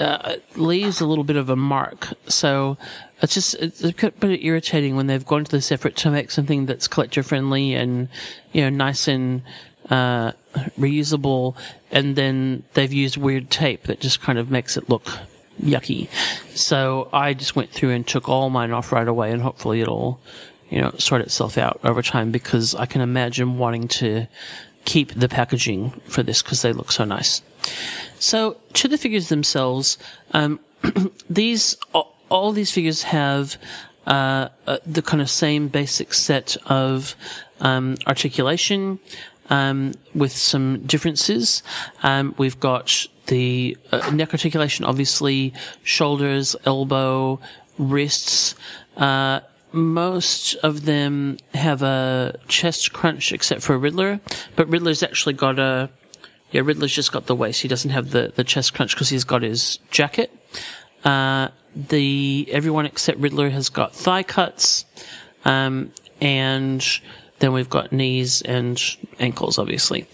uh, leaves a little bit of a mark. So it's just it's a bit irritating when they've gone to this effort to make something that's collector friendly and you know nice and uh, reusable, and then they've used weird tape that just kind of makes it look yucky. So I just went through and took all mine off right away, and hopefully it'll you know sort itself out over time because I can imagine wanting to keep the packaging for this because they look so nice. So to the figures themselves, um, these all, these figures have uh, uh, the kind of same basic set of um, articulation um, with some differences. Um, we've got the uh, neck articulation, obviously, shoulders, elbow, wrists. Uh, most of them have a chest crunch except for Riddler, but Riddler's actually got a yeah, Riddler's just got the waist. He doesn't have the, the chest crunch because he's got his jacket. Uh, the everyone except Riddler has got thigh cuts, um, and then we've got knees and ankles, obviously.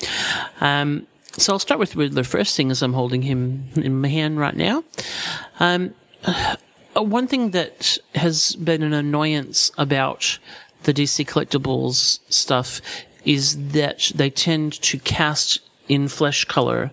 Um, so I'll start with Riddler first, seeing as I'm holding him in my hand right now. Um, uh, one thing that has been an annoyance about the DC collectibles stuff is that they tend to cast in flesh color.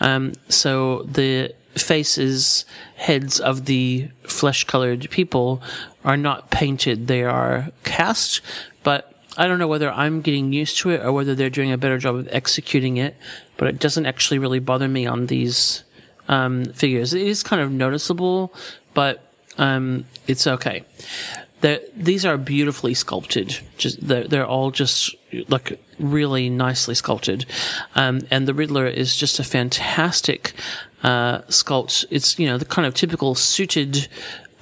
Um, so the faces, heads of the flesh colored people are not painted, they are cast, but I don't know whether I'm getting used to it or whether they're doing a better job of executing it, but it doesn't actually really bother me on these um, figures. It is kind of noticeable, but um, it's okay. They're, these are beautifully sculpted. Just they're, they're all just like really nicely sculpted. Um, and the Riddler is just a fantastic uh, sculpt. It's you know the kind of typical suited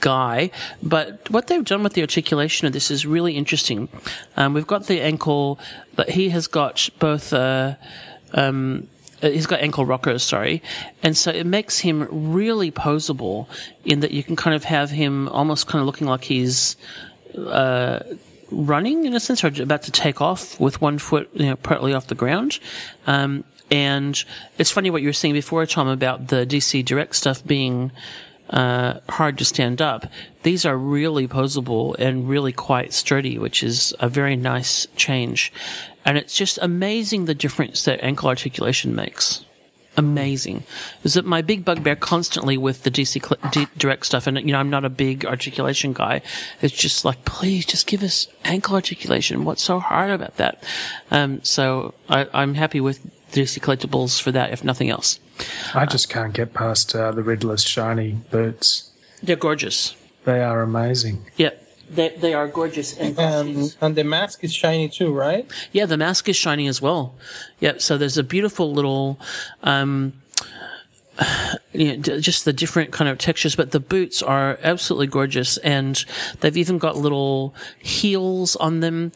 guy, but what they've done with the articulation of this is really interesting. Um, we've got the ankle, but he has got both. Uh, um, uh, he's got ankle rockers, sorry, and so it makes him really posable in that you can kind of have him almost kind of looking like he's uh, running in a sense, or about to take off with one foot, you know, partly off the ground. Um, and it's funny what you were saying before, Tom, about the DC Direct stuff being uh, hard to stand up. These are really posable and really quite sturdy, which is a very nice change. And it's just amazing the difference that ankle articulation makes. Amazing. Is that my big bugbear constantly with the DC cl- D- direct stuff? And, you know, I'm not a big articulation guy. It's just like, please just give us ankle articulation. What's so hard about that? Um, so I, I'm happy with DC collectibles for that, if nothing else. I just can't get past uh, the Riddler's shiny boots. They're gorgeous. They are amazing. Yep. They, they are gorgeous and Um, and the mask is shiny too, right? Yeah, the mask is shiny as well. Yep. So there's a beautiful little, um, you know, d- just the different kind of textures, but the boots are absolutely gorgeous, and they've even got little heels on them,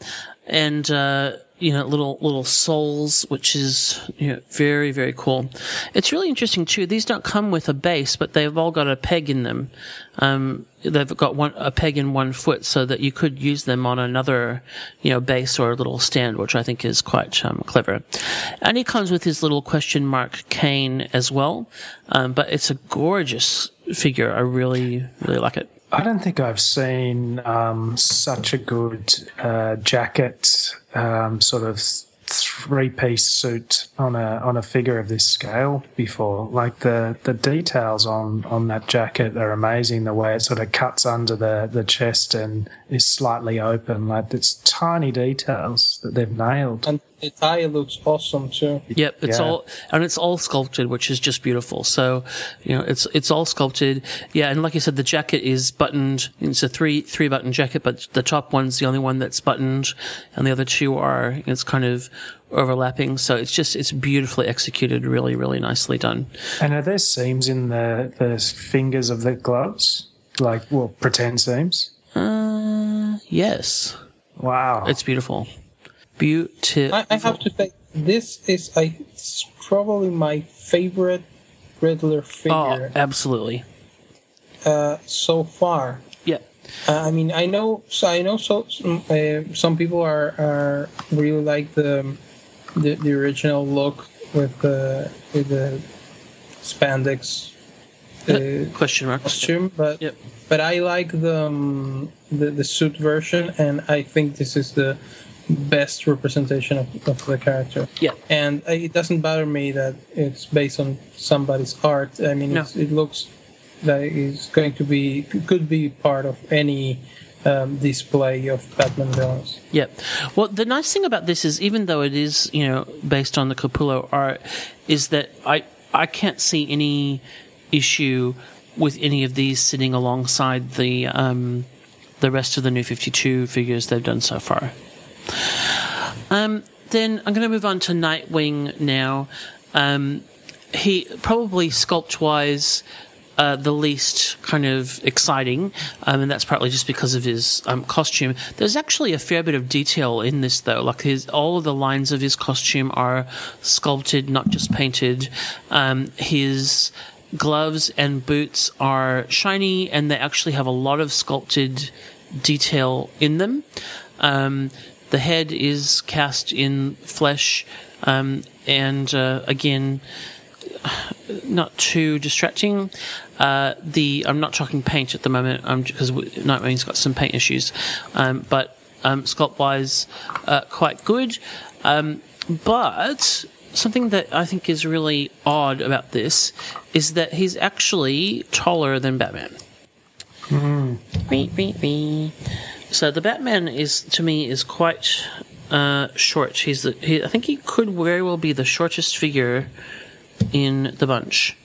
and uh, you know, little little soles, which is you know, very very cool. It's really interesting too. These don't come with a base, but they've all got a peg in them. Um, they've got one a peg in one foot, so that you could use them on another, you know, base or a little stand, which I think is quite um, clever. And he comes with his little question mark cane as well, um, but it's a gorgeous figure. I really really like it. I don't think I've seen um, such a good uh, jacket, um, sort of three-piece suit on a on a figure of this scale before. Like the the details on on that jacket are amazing. The way it sort of cuts under the the chest and is slightly open. Like it's tiny details that they've nailed. And the tie looks awesome too. Yep, it's Yeah. all and it's all sculpted, which is just beautiful. So, you know, it's it's all sculpted. Yeah, and like I said, the jacket is buttoned. It's a three three button jacket, but the top one's the only one that's buttoned, and the other two are it's kind of overlapping. So it's just it's beautifully executed, really really nicely done. And are there seams in the the fingers of the gloves? Like well, pretend seams. Uh, yes. Wow, it's beautiful. Beautiful. I, I have to say, this is I, probably my favorite Riddler figure. Oh, figure absolutely. uh, so far. Yeah. Uh, I mean, I know, so I know, so some, uh, some people are, are really like the, the the original look with the with the spandex uh, question mark costume, but but I like the, um, the the suit version, and I think this is the best representation of, of the character. Yeah, and it doesn't bother me that it's based on somebody's art. I mean, No. it's, it looks like it's going to be could be part of any um, display of Batman villains. Yep. Well, the nice thing about this is, even though it is, you know, based on the Capullo art, is that I I can't see any issue with any of these sitting alongside the um, the rest of the new Fifty Two figures they've done so far. Um, then I'm going to move on to Nightwing now. Um, he probably sculpt wise. Uh, the least kind of exciting, um, and that's partly just because of his um, costume. There's actually a fair bit of detail in this, though. Like his, all of the lines of his costume are sculpted, not just painted. Um, his gloves and boots are shiny, and they actually have a lot of sculpted detail in them. Um, the head is cast in flesh, um, and uh, again, not too distracting. Uh, the I'm not talking paint at the moment, um, because Nightwing's got some paint issues, um, but um, sculpt wise, uh, quite good. Um, but something that I think is really odd about this is that he's actually taller than Batman. Wee, wee, wee. So the Batman is to me is quite uh, short. He's the, he, I think he could very well be the shortest figure in the bunch,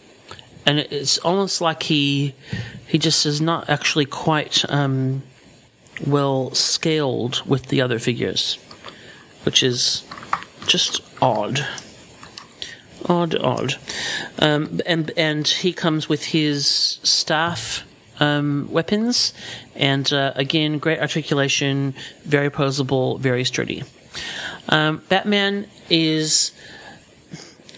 and it's almost like he he just is not actually quite um, well scaled with the other figures, which is just odd. Odd, odd. Um, and and he comes with his staff um, weapons, and uh, again, great articulation, very posable, very sturdy. Um, Batman is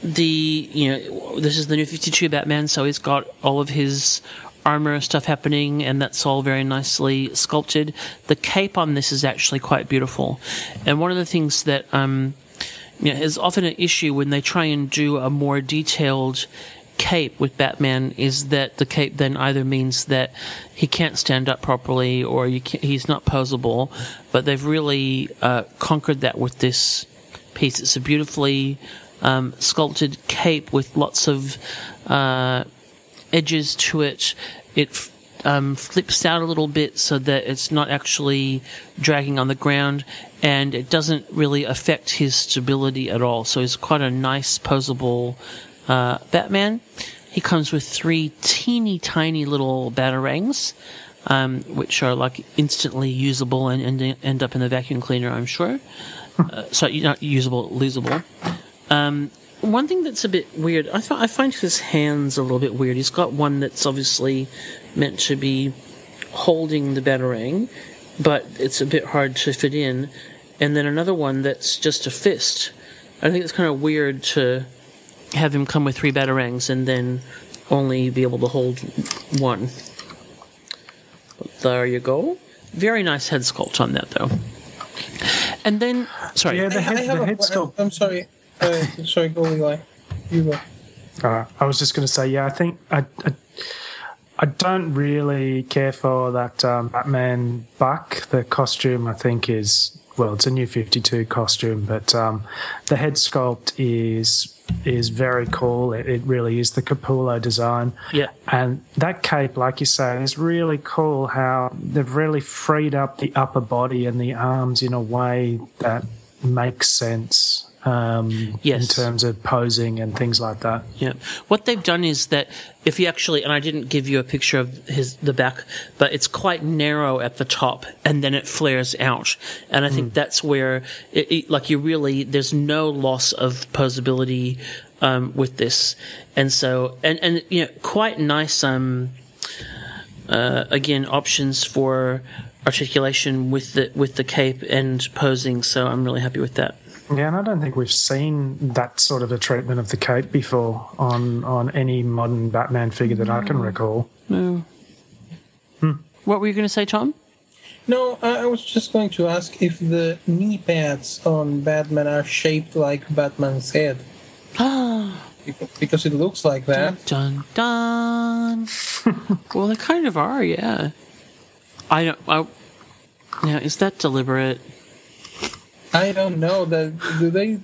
the you know this is the new 52 batman so he's got all of his armor stuff happening and that's all very nicely sculpted the cape on this is actually quite beautiful and one of the things that um you know is often an issue when they try and do a more detailed cape with batman is that the cape then either means that he can't stand up properly or he's not posable but they've really uh, conquered that with this piece it's a beautifully um, sculpted cape with lots of uh, edges to it. It um, flips out a little bit so that it's not actually dragging on the ground, and it doesn't really affect his stability at all. So he's quite a nice, posable uh, Batman. He comes with three teeny tiny little batarangs, um, which are like instantly usable and, and end up in the vacuum cleaner, I'm sure. Uh, sorry, not usable, losable. Um, one thing that's a bit weird, I, th- I find his hands a little bit weird. He's got one that's obviously meant to be holding the batarang, but it's a bit hard to fit in, and then another one that's just a fist. I think it's kind of weird to have him come with three batarangs and then only be able to hold one. But there you go. Very nice head sculpt on that, though. And then, sorry, I- I have a- I'm sorry. Uh, sorry, go Eli. You go. Uh, I was just going to say, yeah, I think I, I, I don't really care for that um, Batman Buck. The costume, I think, is well, it's a new Fifty Two costume, but um, the head sculpt is is very cool. It, it really is the Capullo design. Yeah. And that cape, like you say, is really cool. How they've really freed up the upper body and the arms in a way that makes sense. Um, Yes. In terms of posing and things like that. Yeah. What they've done is that if you actually, and I didn't give you a picture of his the back, but it's quite narrow at the top, and then it flares out, and I think that's where, it, it, like, you really there's no loss of posability um, with this, and so and and you know quite nice um uh, again options for articulation with the with the cape and posing. So I'm really happy with that. Yeah, and I don't think we've seen that sort of a treatment of the cape before on on any modern Batman figure that I can recall. No. Hmm. What were you going to say, Tom? No, I I was just going to ask if the knee pads on Batman are shaped like Batman's head. Because- because it looks like that. Dun dun. well, they kind of are, yeah. I don't. I, yeah, is that deliberate? I don't know. That do they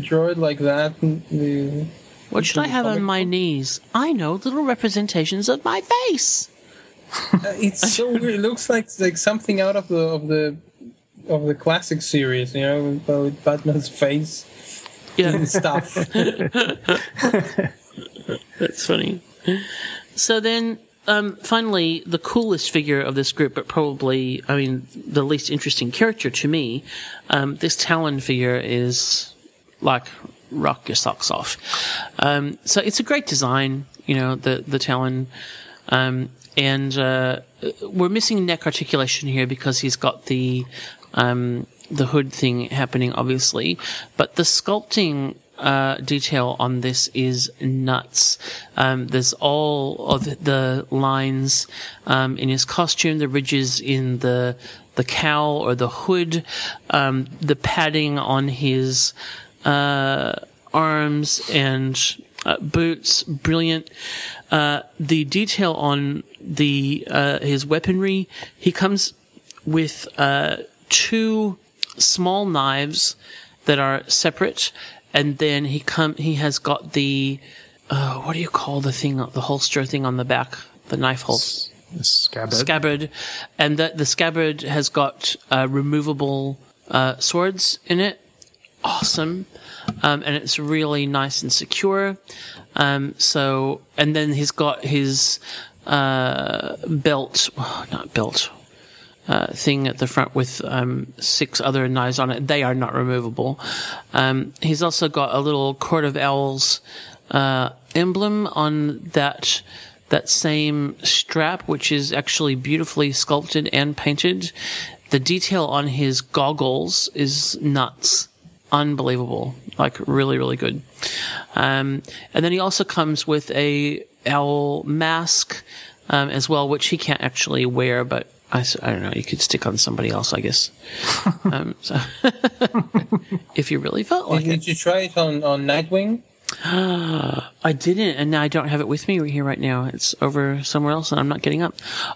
draw it like that? The, What should I have on my knees? I know little representations of my face. Uh, it's so weird. It looks like like something out of the of the of the classic series. You know, with, Batman's face. Yeah. and stuff. That's funny. So then, um, finally, the coolest figure of this group, but probably, I mean, the least interesting character to me, um, this Talon figure is like rock your socks off. Um, so it's a great design, you know, the the Talon, um, and uh, we're missing neck articulation here because he's got the um, the hood thing happening, obviously, but the sculpting uh, detail on this is nuts. Um, there's all of the lines um, in his costume, the ridges in the the cowl or the hood, um, the padding on his uh, arms and uh, boots, brilliant. Uh, the detail on the uh, his weaponry, he comes with uh, two small knives that are separate, and then he come he has got the uh, what do you call the thing the holster thing on the back the knife holster scabbard. scabbard, and that the scabbard has got uh, removable uh, swords in it. Awesome, um, and it's really nice and secure. Um, so, and then he's got his uh, belt, not belt, uh, thing at the front with um, six other knives on it. They are not removable. Um, he's also got a little Court of Owls uh, emblem on that that same strap, which is actually beautifully sculpted and painted. The detail on his goggles is nuts. Unbelievable. Like really, really good. Um, and then he also comes with a owl mask, um, as well, which he can't actually wear, but I, s- I don't know, you could stick on somebody else, I guess. um, so if you really felt like Did, it. did you try it on, on Nightwing? I didn't, and now I don't have it with me right here right now. It's over somewhere else, and I'm not getting up.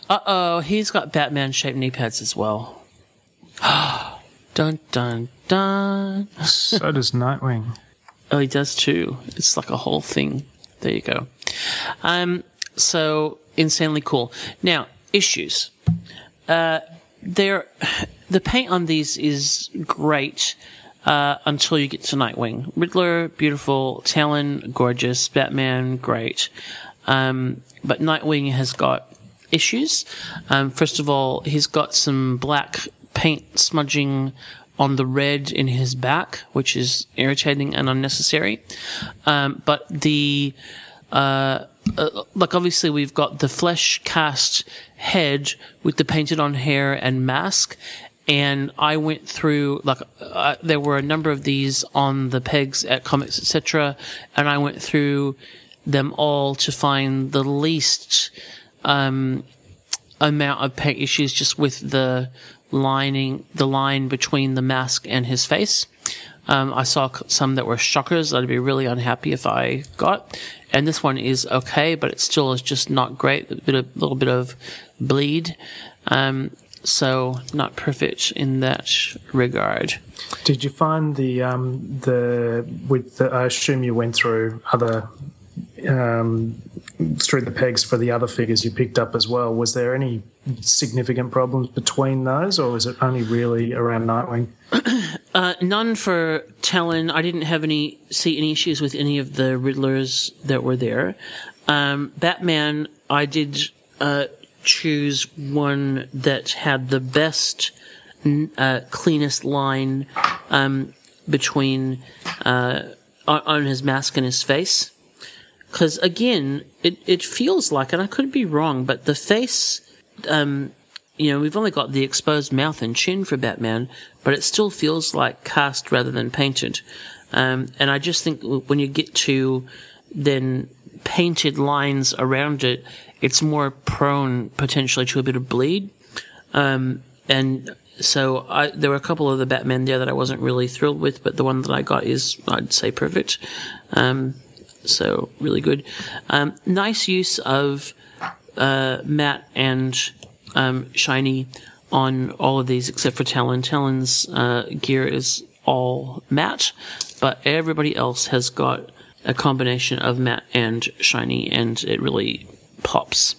Uh oh, he's got Batman shaped knee pads as well. dun dun dun. So does Nightwing. Oh, he does too. It's like a whole thing. There you go. Um, so insanely cool. Now, issues. Uh, there, the paint on these is great uh, until you get to Nightwing. Riddler, beautiful. Talon, gorgeous. Batman, great. Um, but Nightwing has got issues. Um, first of all, he's got some black paint smudging on the red in his back, which is irritating and unnecessary. Um, but the uh, uh, like obviously we've got the flesh cast head with the painted on hair and mask. And I went through like uh, there were a number of these on the pegs at comics etc. And I went through them all to find the least um, amount of paint issues just with the lining, the line between the mask and his face. Um, I saw some that were shockers I'd be really unhappy if I got. And this one is okay, but it still is just not great. A bit of, little bit of bleed. Um, so not perfect in that regard. Did you find the um, the with the? I assume you went through other um, through the pegs for the other figures you picked up as well. Was there any significant problems between those, or was it only really around Nightwing? Uh, none for Talon. I didn't have any see any issues with any of the Riddlers that were there. Um, Batman, I did uh, choose one that had the best, uh, cleanest line um, between uh, on, on his mask and his face. Because again, it it feels like, and I could be wrong, but the face um, you know, we've only got the exposed mouth and chin for Batman, but it still feels like cast rather than painted. Um, and I just think when you get to then painted lines around it, it's more prone potentially to a bit of bleed. Um, and so I, there were a couple of the Batman there that I wasn't really thrilled with, but the one that I got is, I'd say, perfect. Um, so really good. Um, nice use of uh, matte and um, shiny on all of these except for Talon. Talon's uh, gear is all matte, but everybody else has got a combination of matte and shiny, and it really pops.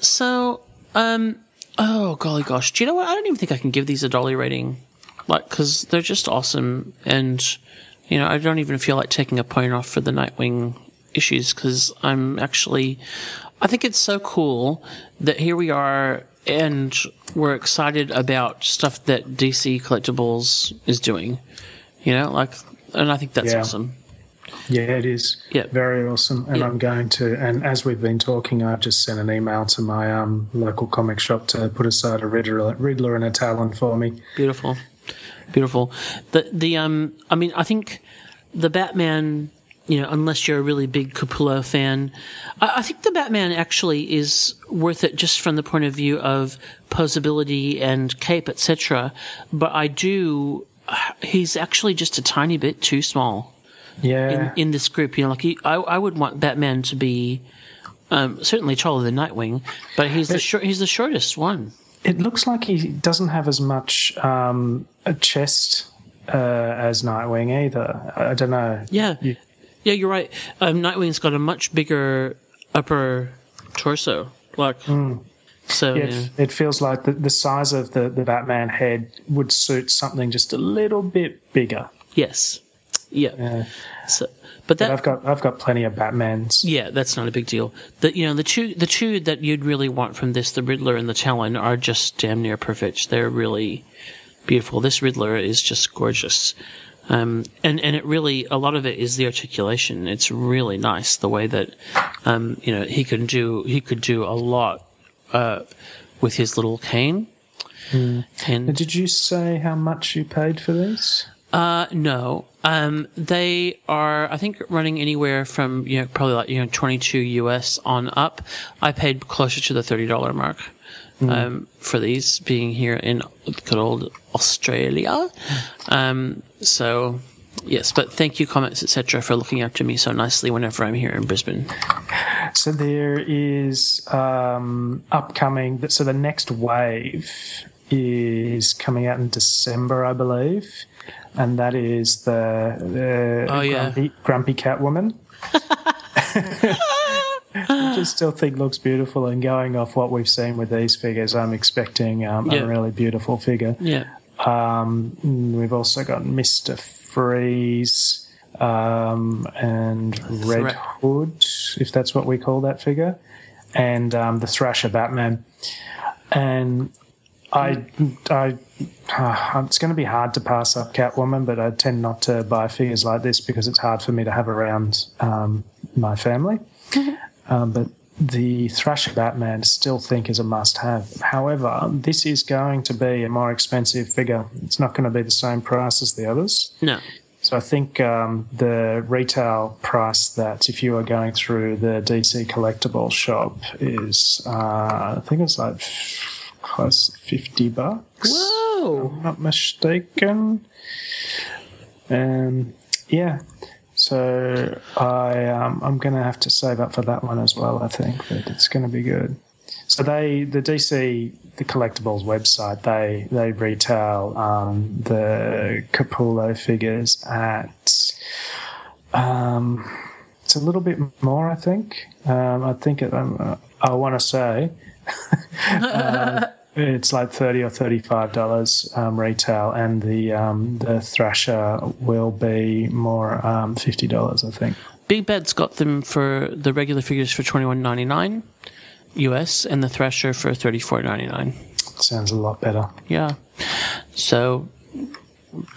So, um, oh golly gosh, do you know what? I don't even think I can give these a dolly rating, like because they're just awesome, and you know I don't even feel like taking a point off for the Nightwing issues because I'm actually, I think it's so cool that here we are and we're excited about stuff that DC Collectibles is doing, you know, like, and I think that's Yeah. awesome. Yeah, it is. Yeah. Very awesome. And I'm going to, and as we've been talking, I've just sent an email to my um, local comic shop to put aside a Riddler, Riddler and a Talon for me. Beautiful, beautiful. The the um, I mean, I think the Batman. You know, unless you're a really big Capullo fan, I, I think the Batman actually is worth it just from the point of view of posability and cape, etc. But I do. He's actually just a tiny bit too small Yeah. in, in this group. You know, like he, I, I would want Batman to be um, certainly taller than Nightwing, but he's the short, he's the shortest one. It looks like he doesn't have as much um, a chest uh, as Nightwing either. I, don't know. Yeah, yeah, you're right. Um, Nightwing's got a much bigger upper torso, like so. Yeah, yeah. it, feels like the, the size of the, the Batman head would suit something just a little bit bigger. Yes, Yeah. So, but But I've got I've got plenty of Batmans. Yeah, that's not a big deal. The you know the two the two that you'd really want from this, the Riddler and the Talon, are just damn near perfect. They're really beautiful. This Riddler is just gorgeous. Um, and, and it really, a lot of it is the articulation. It's really nice the way that, um, you know, he can do, he could do a lot, uh, with his little cane. Mm. And did you say how much you paid for these? Uh, no. Um, they are, I think, running anywhere from, you know, probably like, you know, 22 US on up. I paid closer to the $30 mark, Mm. um, for these being here in good old Australia. Um, so, yes, but thank you, comics, etc., for looking after me so nicely whenever I'm here in Brisbane. So there is um, upcoming. So the next wave is coming out in December, I believe, and that is the, the Oh, yeah. grumpy, grumpy cat woman. Which I still think looks beautiful, and going off what we've seen with these figures, I'm expecting um, Yeah. a really beautiful figure. Yeah. Um, we've also got Mister Freeze um, and Red Hood, if that's what we call that figure, and um, the Thrasher Batman. And I, I, uh, it's going to be hard to pass up Catwoman, but I tend not to buy figures like this because it's hard for me to have around um, my family. Um, but the Thrasher Batman still think is a must have. However, this is going to be a more expensive figure. It's not going to be the same price as the others. No. So I think um, the retail price that if you are going through the DC collectible shop is, uh, I think it's like close to 50 bucks. Whoa! I'm not mistaken. Um, yeah. So I um, I'm going to have to save up for that one as well. I think but it's going to be good. So they the DC the collectibles website they they retail um, the Capullo figures at um, it's a little bit more. I think um, I think it, um, I want to say. um, it's like thirty or thirty-five dollars um, retail, and the um, the Thrasher will be more um, fifty dollars, I think. Big Bad's got them for the regular figures for twenty one ninety nine US and the Thrasher for thirty four ninety nine. Sounds a lot better. Yeah. So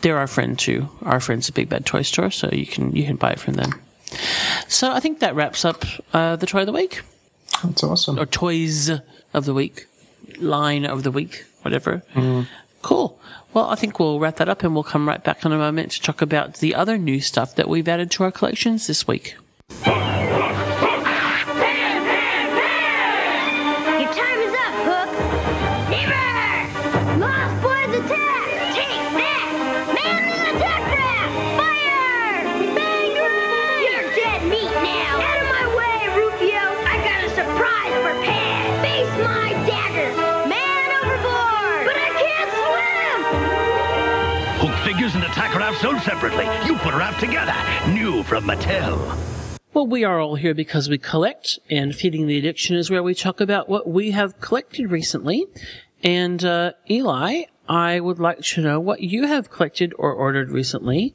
they're our friend too. Our friends a Big Bad Toy Store, so you can you can buy it from them. So I think that wraps up uh, the toy of the week. That's awesome. Or toys of the week, line of the week, whatever. Mm. Cool. Well, I think we'll wrap that up and we'll come right back in a moment to talk about the other new stuff that we've added to our collections this week. Separately. You put her out together. New from Mattel. Well, we are all here because we collect, and Feeding the Addiction is where we talk about what we have collected recently. And, uh, Eli, I would like to know what you have collected or ordered recently.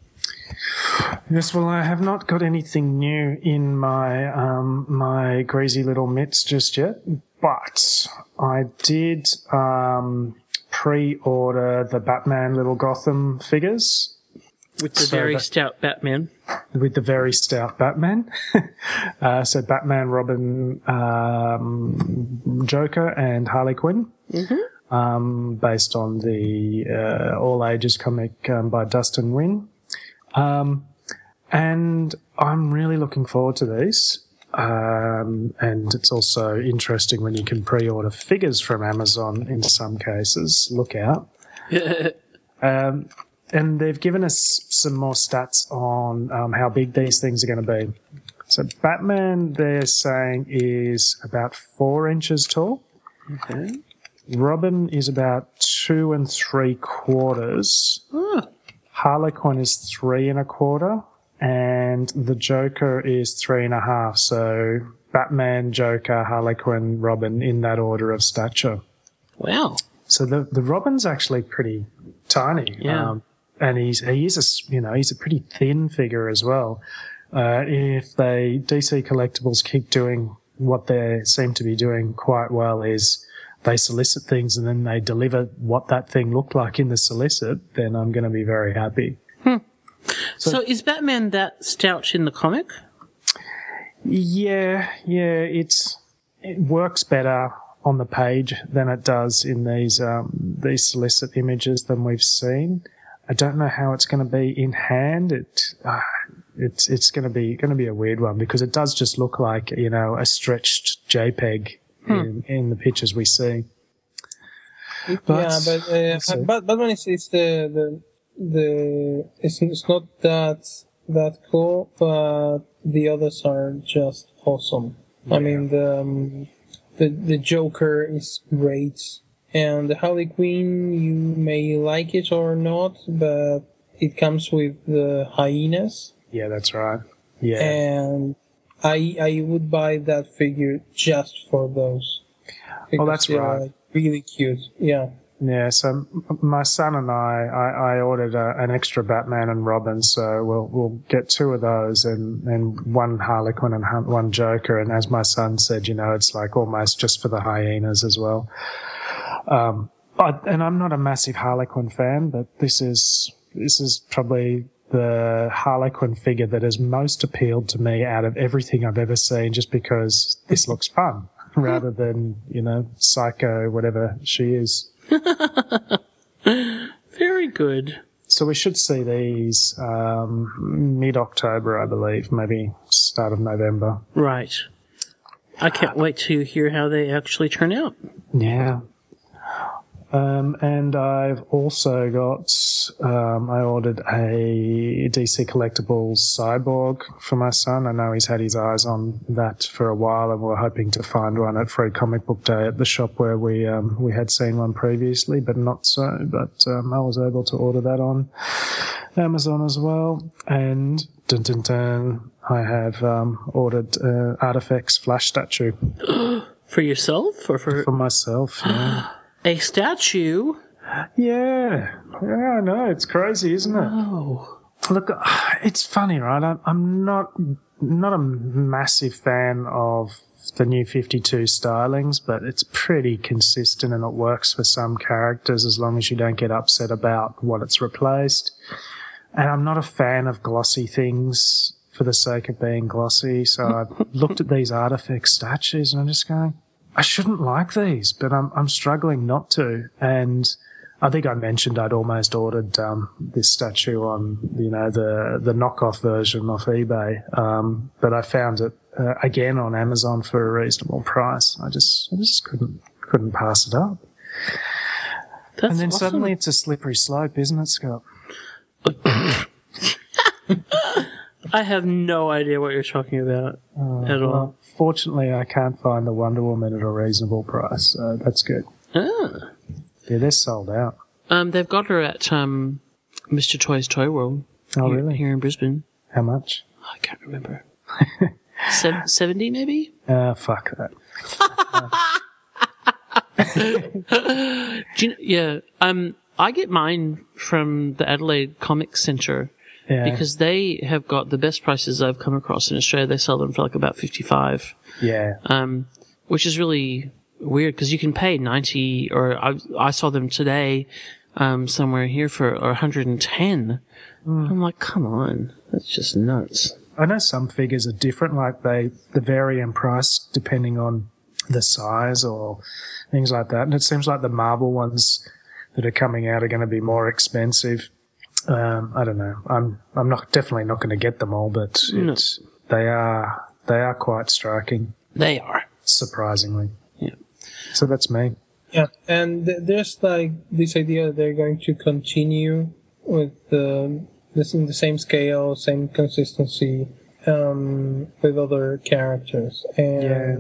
Yes, well, I have not got anything new in my um, my greasy little mitts just yet, but I did um, pre-order the Batman Little Gotham figures With the So very that- stout Batman. with the very stout Batman. uh, so Batman, Robin, um, Joker, and Harley Quinn. Mm-hmm. Um, based on the uh, all ages comic um, by Dustin Nguyen. Um, and I'm really looking forward to these. Um, and it's also interesting when you can pre-order figures from Amazon in some cases. Look out. Um, and they've given us some more stats on um, how big these things are going to be. So Batman, they're saying, is about four inches tall. Okay. Robin is about two and three quarters. Harlequin is three and a quarter, and the Joker is three and a half. So Batman, Joker, Harlequin, Robin in that order of stature. Wow. So the the Robin's actually pretty tiny. Yeah. Um, and he's he is a you know he's a pretty thin figure as well. Uh, if they DC Collectibles keep doing what they seem to be doing quite well, is they solicit things and then they deliver what that thing looked like in the solicit, then I'm going to be very happy. So, is Batman that stout in the comic? Yeah, yeah, it's it works better on the page than it does in these um, these solicit images than we've seen. I don't know how it's going to be in hand. It uh, it's it's going to be going to be a weird one because it does just look like you know a stretched JPEG in, in the pictures we see. yeah, But- but uh, we'll see. but Batman is, is the the the it's, it's not that that cool, but the others are just awesome. I mean the um, the the Joker is great, and the Harley Quinn you may like it or not, but it comes with the hyenas, Yeah, that's right. Yeah. and I I would buy that figure just for those. Oh, that's right. Really cute. Yeah. Yeah, so my son and I, I, I ordered a, an extra Batman and Robin, so we'll we'll get two of those and, and one Harlequin and one Joker. And as my son said, you know, it's like almost just for the hyenas as well. Um, I, and I'm not a massive Harlequin fan, but this is this is probably the Harlequin figure that has most appealed to me out of everything I've ever seen, just because this looks fun rather than you know Psycho, whatever she is. Very good. So we should see these um, mid October, I believe, maybe start of November. Right. I can't wait to hear how they actually turn out. Yeah. Um, and I've also got, um, I ordered a DC Collectibles Cyborg for my son. I know he's had his eyes on that for a while and we're hoping to find one at Free Comic Book Day at the shop where we, um, we had seen one previously, but not so. But, um, I was able to order that on Amazon as well. And dun dun dun, I have, um, ordered, uh, Artifacts Flash statue For yourself or for for myself. Yeah. a statue? Yeah, yeah, I know. It's crazy, isn't it? Oh. Look, it's funny, right? I'm, I'm not not a massive fan of the new 52 stylings, but it's pretty consistent and it works for some characters as long as you don't get upset about what it's replaced. And I'm not a fan of glossy things for the sake of being glossy. So I've looked at these artifact statues and I'm just going, I shouldn't like these, but I'm I'm struggling not to. And I think I mentioned I'd almost ordered um, this statue on you know the the knockoff version off eBay, um, but I found it uh, again on Amazon for a reasonable price. I just I just couldn't couldn't pass it up. That's and then awesome. suddenly it's a slippery slope, isn't it, Scott? I have no idea what you're talking about Uh, at all. well, fortunately, I can't find the Wonder Woman at a reasonable price, so that's good. Ah. Yeah, they're sold out. Um, they've got her at um, Mr. Toy's Toy World. Oh, here, really? Here in Brisbane. How much? I can't remember. Sev- 70 maybe? Uh, fuck that. Do you know, yeah. Um, I get mine from the Adelaide Comic Centre Yeah. because they have got the best prices I've come across in Australia. They sell them for like about 55. Yeah. Um, which is really weird because you can pay 90 or I, I saw them today, um, somewhere here for or 110. I'm like, come on. That's just nuts. I know some figures are different, like they, they vary in price depending on the size or things like that. And it seems like the Marvel ones that are coming out are going to be more expensive. Um, I don't know. I'm, I'm not, definitely not going to get them all, but No. it's, they are, they are quite striking. They are. Surprisingly. Yeah. So that's me. Yeah, and th- there's like this idea that they're going to continue with the this in the same scale, same consistency um, with other characters, and Yeah.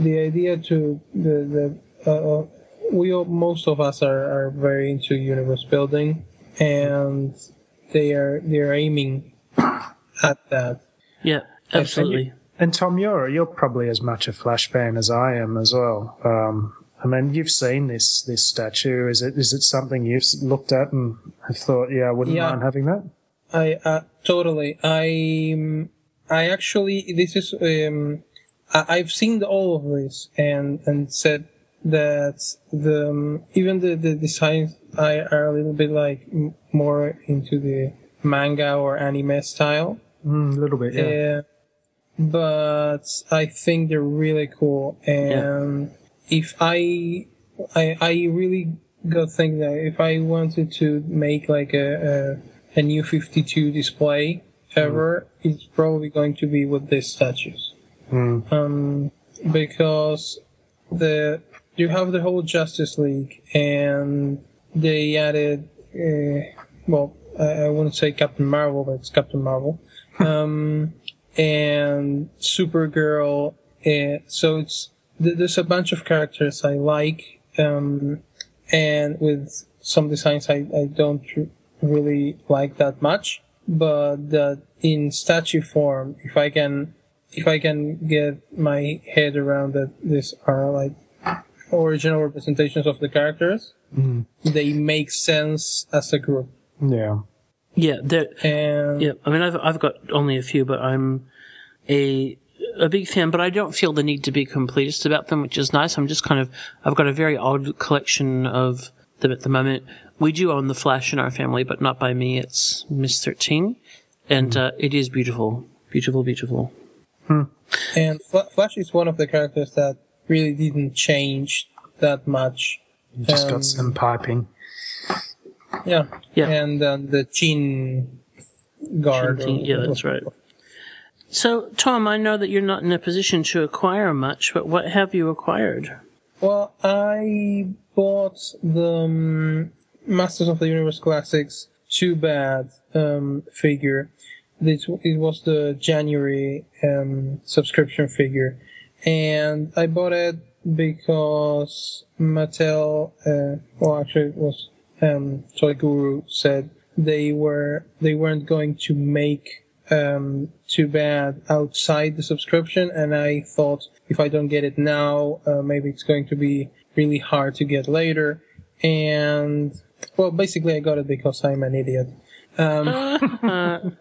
the idea to the the uh, uh, we all, most of us are, are very into universe building, and they are they are aiming at that. Yeah, absolutely. And Tom, you're you're probably as much a Flash fan as I am as well. Um, I mean, you've seen this this statue. Is it is it something you've looked at and have thought, yeah, I wouldn't Yeah. mind having that? I uh, totally. I I actually this is um, I, I've seen all of this and and said that the um, even the the designs I are a little bit like m- more into the manga or anime style. Mm, a little bit, yeah. Uh, but I think they're really cool. And if I, I, I really got think that if I wanted to make like a, a, a new 52 display ever, it's probably going to be with these statues. Mm. Um, because the, you have the whole Justice League and they added, uh, well, I, I wouldn't say Captain Marvel, but it's Captain Marvel. Um, and Supergirl. So it's th- there's a bunch of characters I like, um, and with some designs I, I don't r- really like that much. But that in statue form, if I can, if I can get my head around that, these are like original representations of the characters. Mm. They make sense as a group. Yeah. Yeah, there. And yeah, I mean, I've I've got only a few, but I'm a a big fan. But I don't feel the need to be completist about them, which is nice. I'm just kind of I've got a very odd collection of them at the moment. We do own the Flash in our family, but not by me. It's Miss Thirteen, and uh, it is beautiful, beautiful, beautiful. And Flash is one of the characters that really didn't change that much. You just Um, got some piping. Yeah. Yeah. And then the chin guard. Chin- or- yeah, that's right. So, Tom, I know that you're not in a position to acquire much, but what have you acquired? Well, I bought the um, Masters of the Universe Classics Two Bad um, figure. This, it was the January um, subscription figure. And I bought it because Mattel, uh, well, actually, it was um, Toy Guru said they were they weren't going to make um, Two Bad outside the subscription, and I thought if I don't get it now, uh, maybe it's going to be really hard to get later. And well, basically, I got it because I'm an idiot. Um,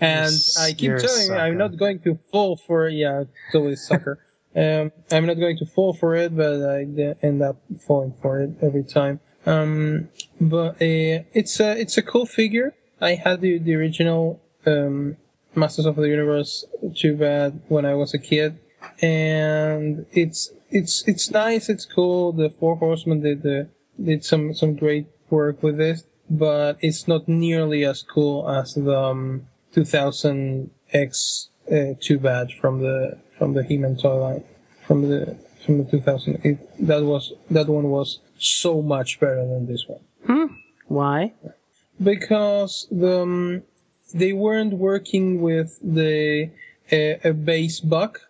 and I keep You're a telling you, I'm not going to fall for yeah, totally sucker. Um, I'm not going to fall for it, but I end up falling for it every time. Um, but uh, it's a it's a cool figure. I had the the original um, Masters of the Universe Two Bad when I was a kid, and it's it's it's nice. It's cool. The Four Horsemen did the did some some great work with this, but it's not nearly as cool as the um, 2000 X uh, Two Bad from the from the He-Man toy line from the from the 2000. It, that was that one was so much better than this one Hmm? Why? because the um, they weren't working with the uh, a base buck,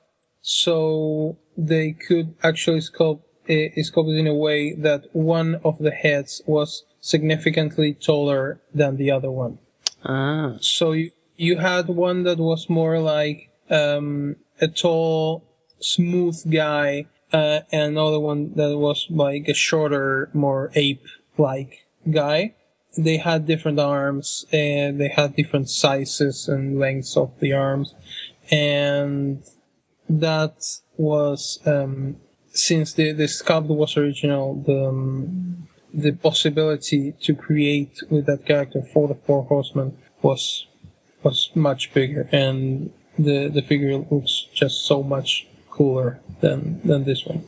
so they could actually sculpt uh, sculpt it in a way that one of the heads was significantly taller than the other one. Ah. So you you had one that was more like um, a tall, smooth guy, uh, and another one that was like a shorter, more ape-like guy. They had different arms, and they had different sizes and lengths of the arms, and that was um, since the the sculpt was original. The um, the possibility to create with that character for the four horsemen was was much bigger, and the the figure looks just so much cooler than than this one.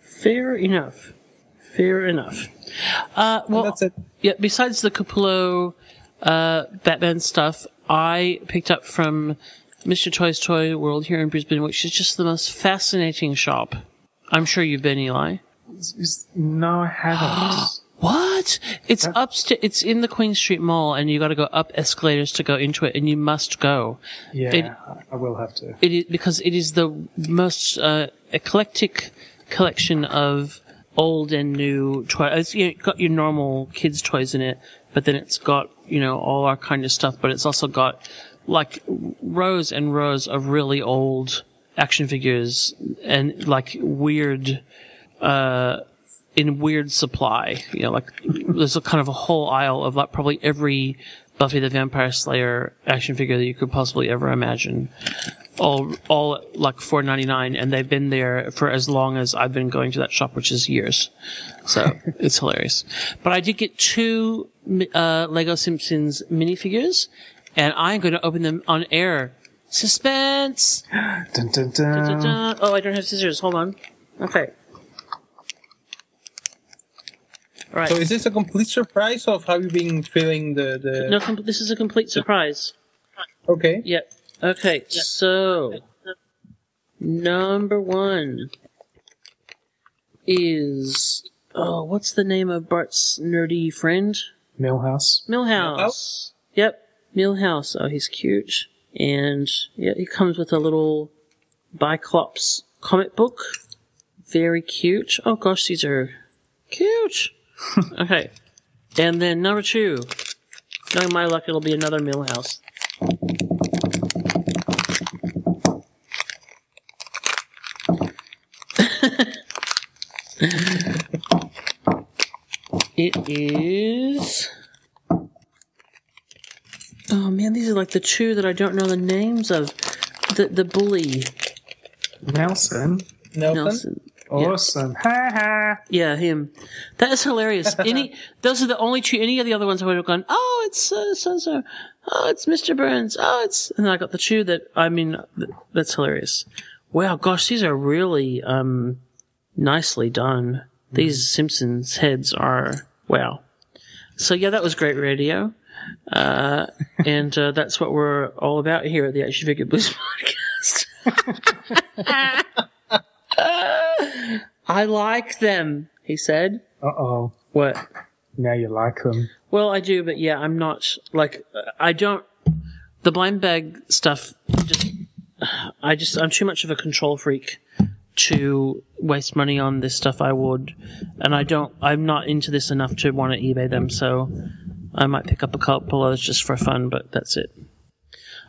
Fair enough. Fair enough. Uh, well, that's it. Yeah. Besides the Capullo, uh, Batman stuff, I picked up from Mr. Toy's Toy World here in Brisbane, which is just the most fascinating shop. I'm sure you've been, Eli. Is- no, I haven't. What? It's upstairs. It's in the Queen Street Mall, and you got to go up escalators to go into it, and you must go. yeah, It- I will have to. It is because it is the most uh, eclectic collection of old and new toys. It's you know, got your normal kids' toys in it, but then it's got you know all our kind of stuff. But it's also got like rows and rows of really old action figures and like weird uh, in weird supply. You know, like there's a kind of a whole aisle of like probably every Buffy the Vampire Slayer action figure that you could possibly ever imagine. All, all at, like four ninety nine, and they've been there for as long as I've been going to that shop, which is years. So it's hilarious. But I did get two uh, Lego Simpsons minifigures, and I'm going to open them on air. Suspense. Dun. dun, dun. Oh, I don't have scissors. Hold on. Okay. All right. So is this a complete surprise of how you've been feeling the the? No, com- this is a complete surprise. Okay. Yep. Okay, so number one is oh, what's the name of Bart's nerdy friend? Milhouse. Milhouse. Yep, Milhouse. Oh, he's cute, and yeah, he comes with a little Biclops comic book. Very cute. Oh gosh, these are cute. okay, and then number two. Knowing my luck, it'll be another Milhouse. It is. Oh man, these are like the two that I don't know the names of. The the bully Nelson. Nelson. Awesome. Ha ha. Yeah, him. That is hilarious. Any those are the only two. Any of the other ones I would have gone. Oh, it's uh, so so. Oh, it's Mr. Burns. Oh, it's and then I got the two that I mean. That's hilarious. Wow, gosh, these are really um nicely done. These Simpsons heads are wow. So yeah, that was great radio. Uh, and uh, that's what we're all about here at the Action Figure Blues podcast. I like them, he said. Uh oh. What? Now you like them. Well, I do, but yeah, I'm not like I don't. The blind bag stuff. Just, I just I'm too much of a control freak to waste money on this stuff. I would, and I don't. I'm not into this enough to want to eBay them. So I might pick up a couple others just for fun, but that's it.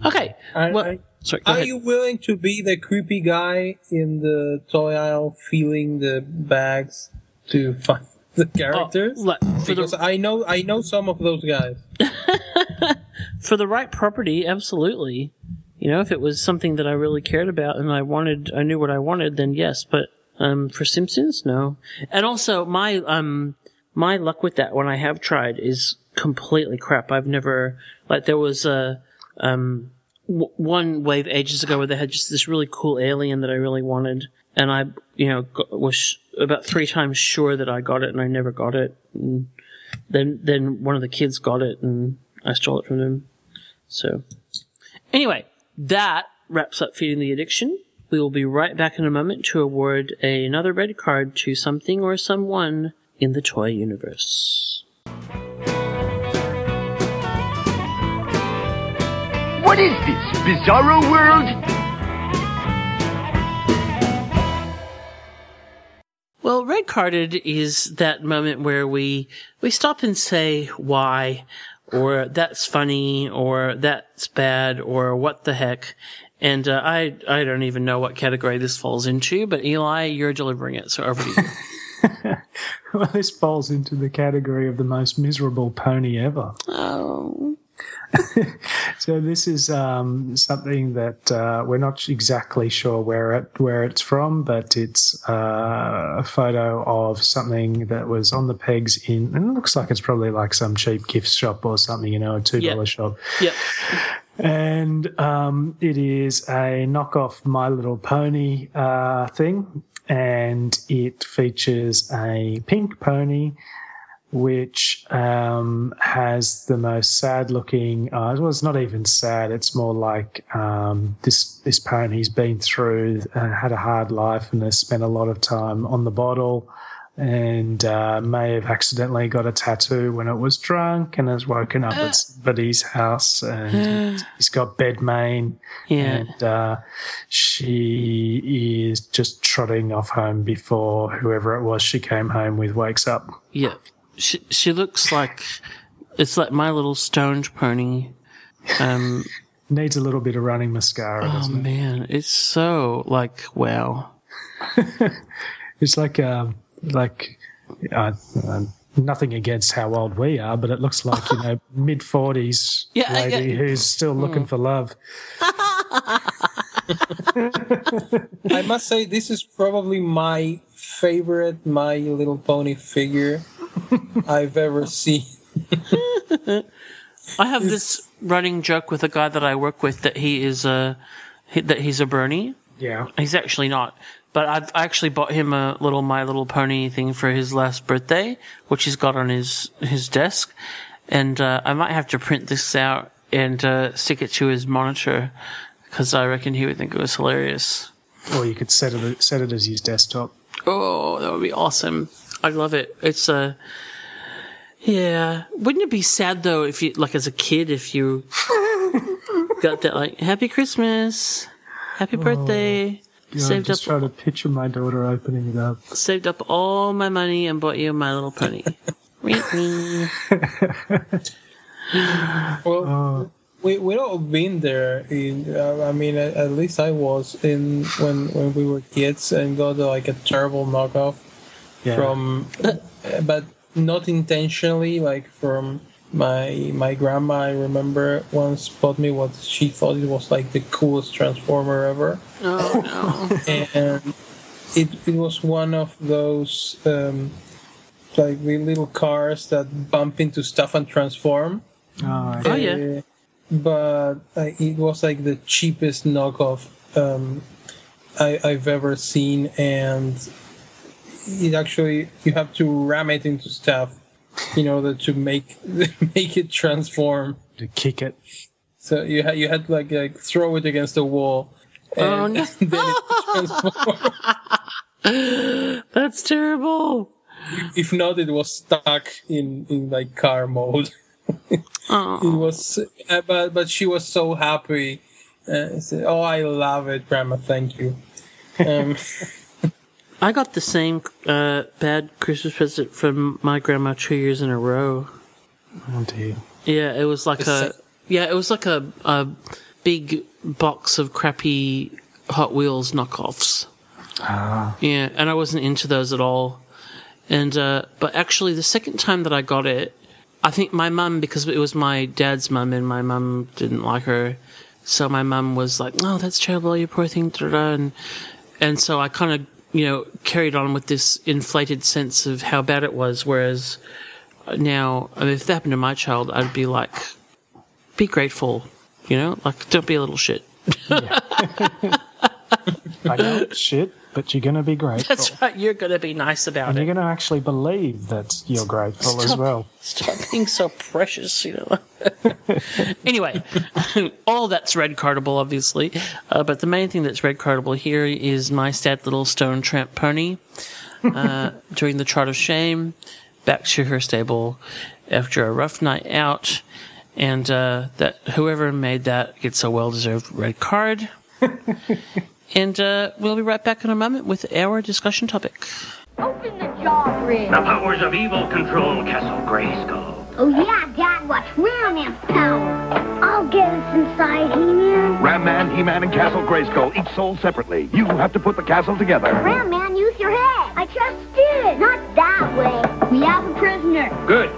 Okay. Are, well, are- sorry. Are ahead. you willing to be the creepy guy in the toy aisle, feeling the bags to find the characters? Oh, for the- because I know I know some of those guys. for the right property, absolutely. You know, if it was something that I really cared about and I wanted, I knew what I wanted, then yes. But um, for Simpsons, no. And also, my um, my luck with that when I have tried is completely crap. I've never like there was a um w- one wave ages ago where they had just this really cool alien that I really wanted, and I you know got, was about three times sure that I got it, and I never got it. And then then one of the kids got it, and I stole it from them. So anyway, that wraps up feeding the addiction. We will be right back in a moment to award another red card to something or someone in the toy universe. What is this, Bizarro World? Well, red carded is that moment where we we stop and say why, or that's funny, or that's bad, or what the heck. And uh, I I don't even know what category this falls into, but Eli, you're delivering it, so over to you. Well, this falls into the category of the most miserable pony ever. Oh. so this is um, something that uh, we're not exactly sure where it where it's from, but it's uh, a photo of something that was on the pegs in, and it looks like it's probably like some cheap gift shop or something, you know, a two dollar Yep. shop. Yep. And um, it is a knockoff My Little Pony uh, thing, and it features a pink pony which um, has the most sad looking uh, well it's not even sad. It's more like um, this this pony's been through uh, had a hard life and has spent a lot of time on the bottle and uh, may have accidentally got a tattoo when it was drunk and has woken up at somebody's house and he's got bed mane Yeah. and uh, she is just trotting off home before whoever it was she came home with wakes up. Yeah. She she looks like it's like my little stoned pony. Um needs a little bit of running mascara oh doesn't it? man, it's so like wow. It's like um, like uh, uh, nothing against how old we are, but it looks like you know mid forties Yeah, lady I- who's still looking Hmm. for love. I must say, this is probably my favorite My Little Pony figure I've ever seen. I have this running joke with a guy that I work with that he is a that he's a Brony. Yeah. He's actually not, but I've I actually bought him a little My Little Pony thing for his last birthday, which he's got on his his desk, and uh, I might have to print this out and uh, stick it to his monitor because I reckon he would think it was hilarious. Or you could set it set it as his desktop. Oh, that would be awesome. I love it. It's a yeah. Wouldn't it be sad though if you like as a kid if you got that like Happy Christmas, Happy Birthday, God, saved just up trying to picture my daughter opening it up. saved up all my money and bought you My Little Pony. Wee wee. Well, we we all been there. In, uh, I mean, at, at least I was in when when we were kids and got uh, like a terrible knockoff Yeah. from, uh, but not intentionally. Like from my my grandma, I remember once bought me what she thought it was like the coolest transformer ever. Oh no. and it it was one of those um, like the little cars that bump into stuff and transform. Oh, Oh, yeah. Uh, but uh, it was like the cheapest knockoff um, I, I've ever seen, and it actually you have to ram it into stuff in order to make make it transform. to kick it. So you had you had to like like throw it against the wall. Oh, And, no. then it transformed. That's terrible. if not, it was stuck in in like car mode. oh. it was, uh, but but she was so happy. Uh, said, "Oh, I love it, Grandma. Thank you." Um, I got the same uh, bad Christmas present from my grandma two years in a row. Oh dear. Yeah, it was like The a yeah, it was like a a big box of crappy Hot Wheels knockoffs. Ah. Yeah, and I wasn't into those at all. And uh, but actually, the second time that I got it, I think my mum because it was my dad's mum and my mum didn't like her, so my mum was like, "Oh, that's terrible, you poor thing," and and so I kind of you know carried on with this inflated sense of how bad it was. Whereas uh, now, I mean, if that happened to my child, I'd be like, "Be grateful," you know, like don't be a little shit. I know it's shit, but you're going to be grateful. That's right. You're gonna be nice about it. and it. you're going to actually believe that you're grateful as well. Stop being so precious, you know. anyway, all that's red cardable, obviously. Uh, but the main thing that's red cardable here is my sad little stone tramp pony. Uh, during the Trot of Shame, back to her stable after a rough night out, and uh, that whoever made that gets a well-deserved red card. And uh, we'll be right back in a moment with our discussion topic. Open the jaw, Rick. The powers of evil control Castle Grayskull. Oh, yeah, Dad, watch Ram Man's power. I'll get us inside, He-Man. Ram Man, He Man, and Castle Grayskull, each sold separately. You have to put the castle together. Ram Man, use your head. I just did. Not that way. We have a prisoner. Good.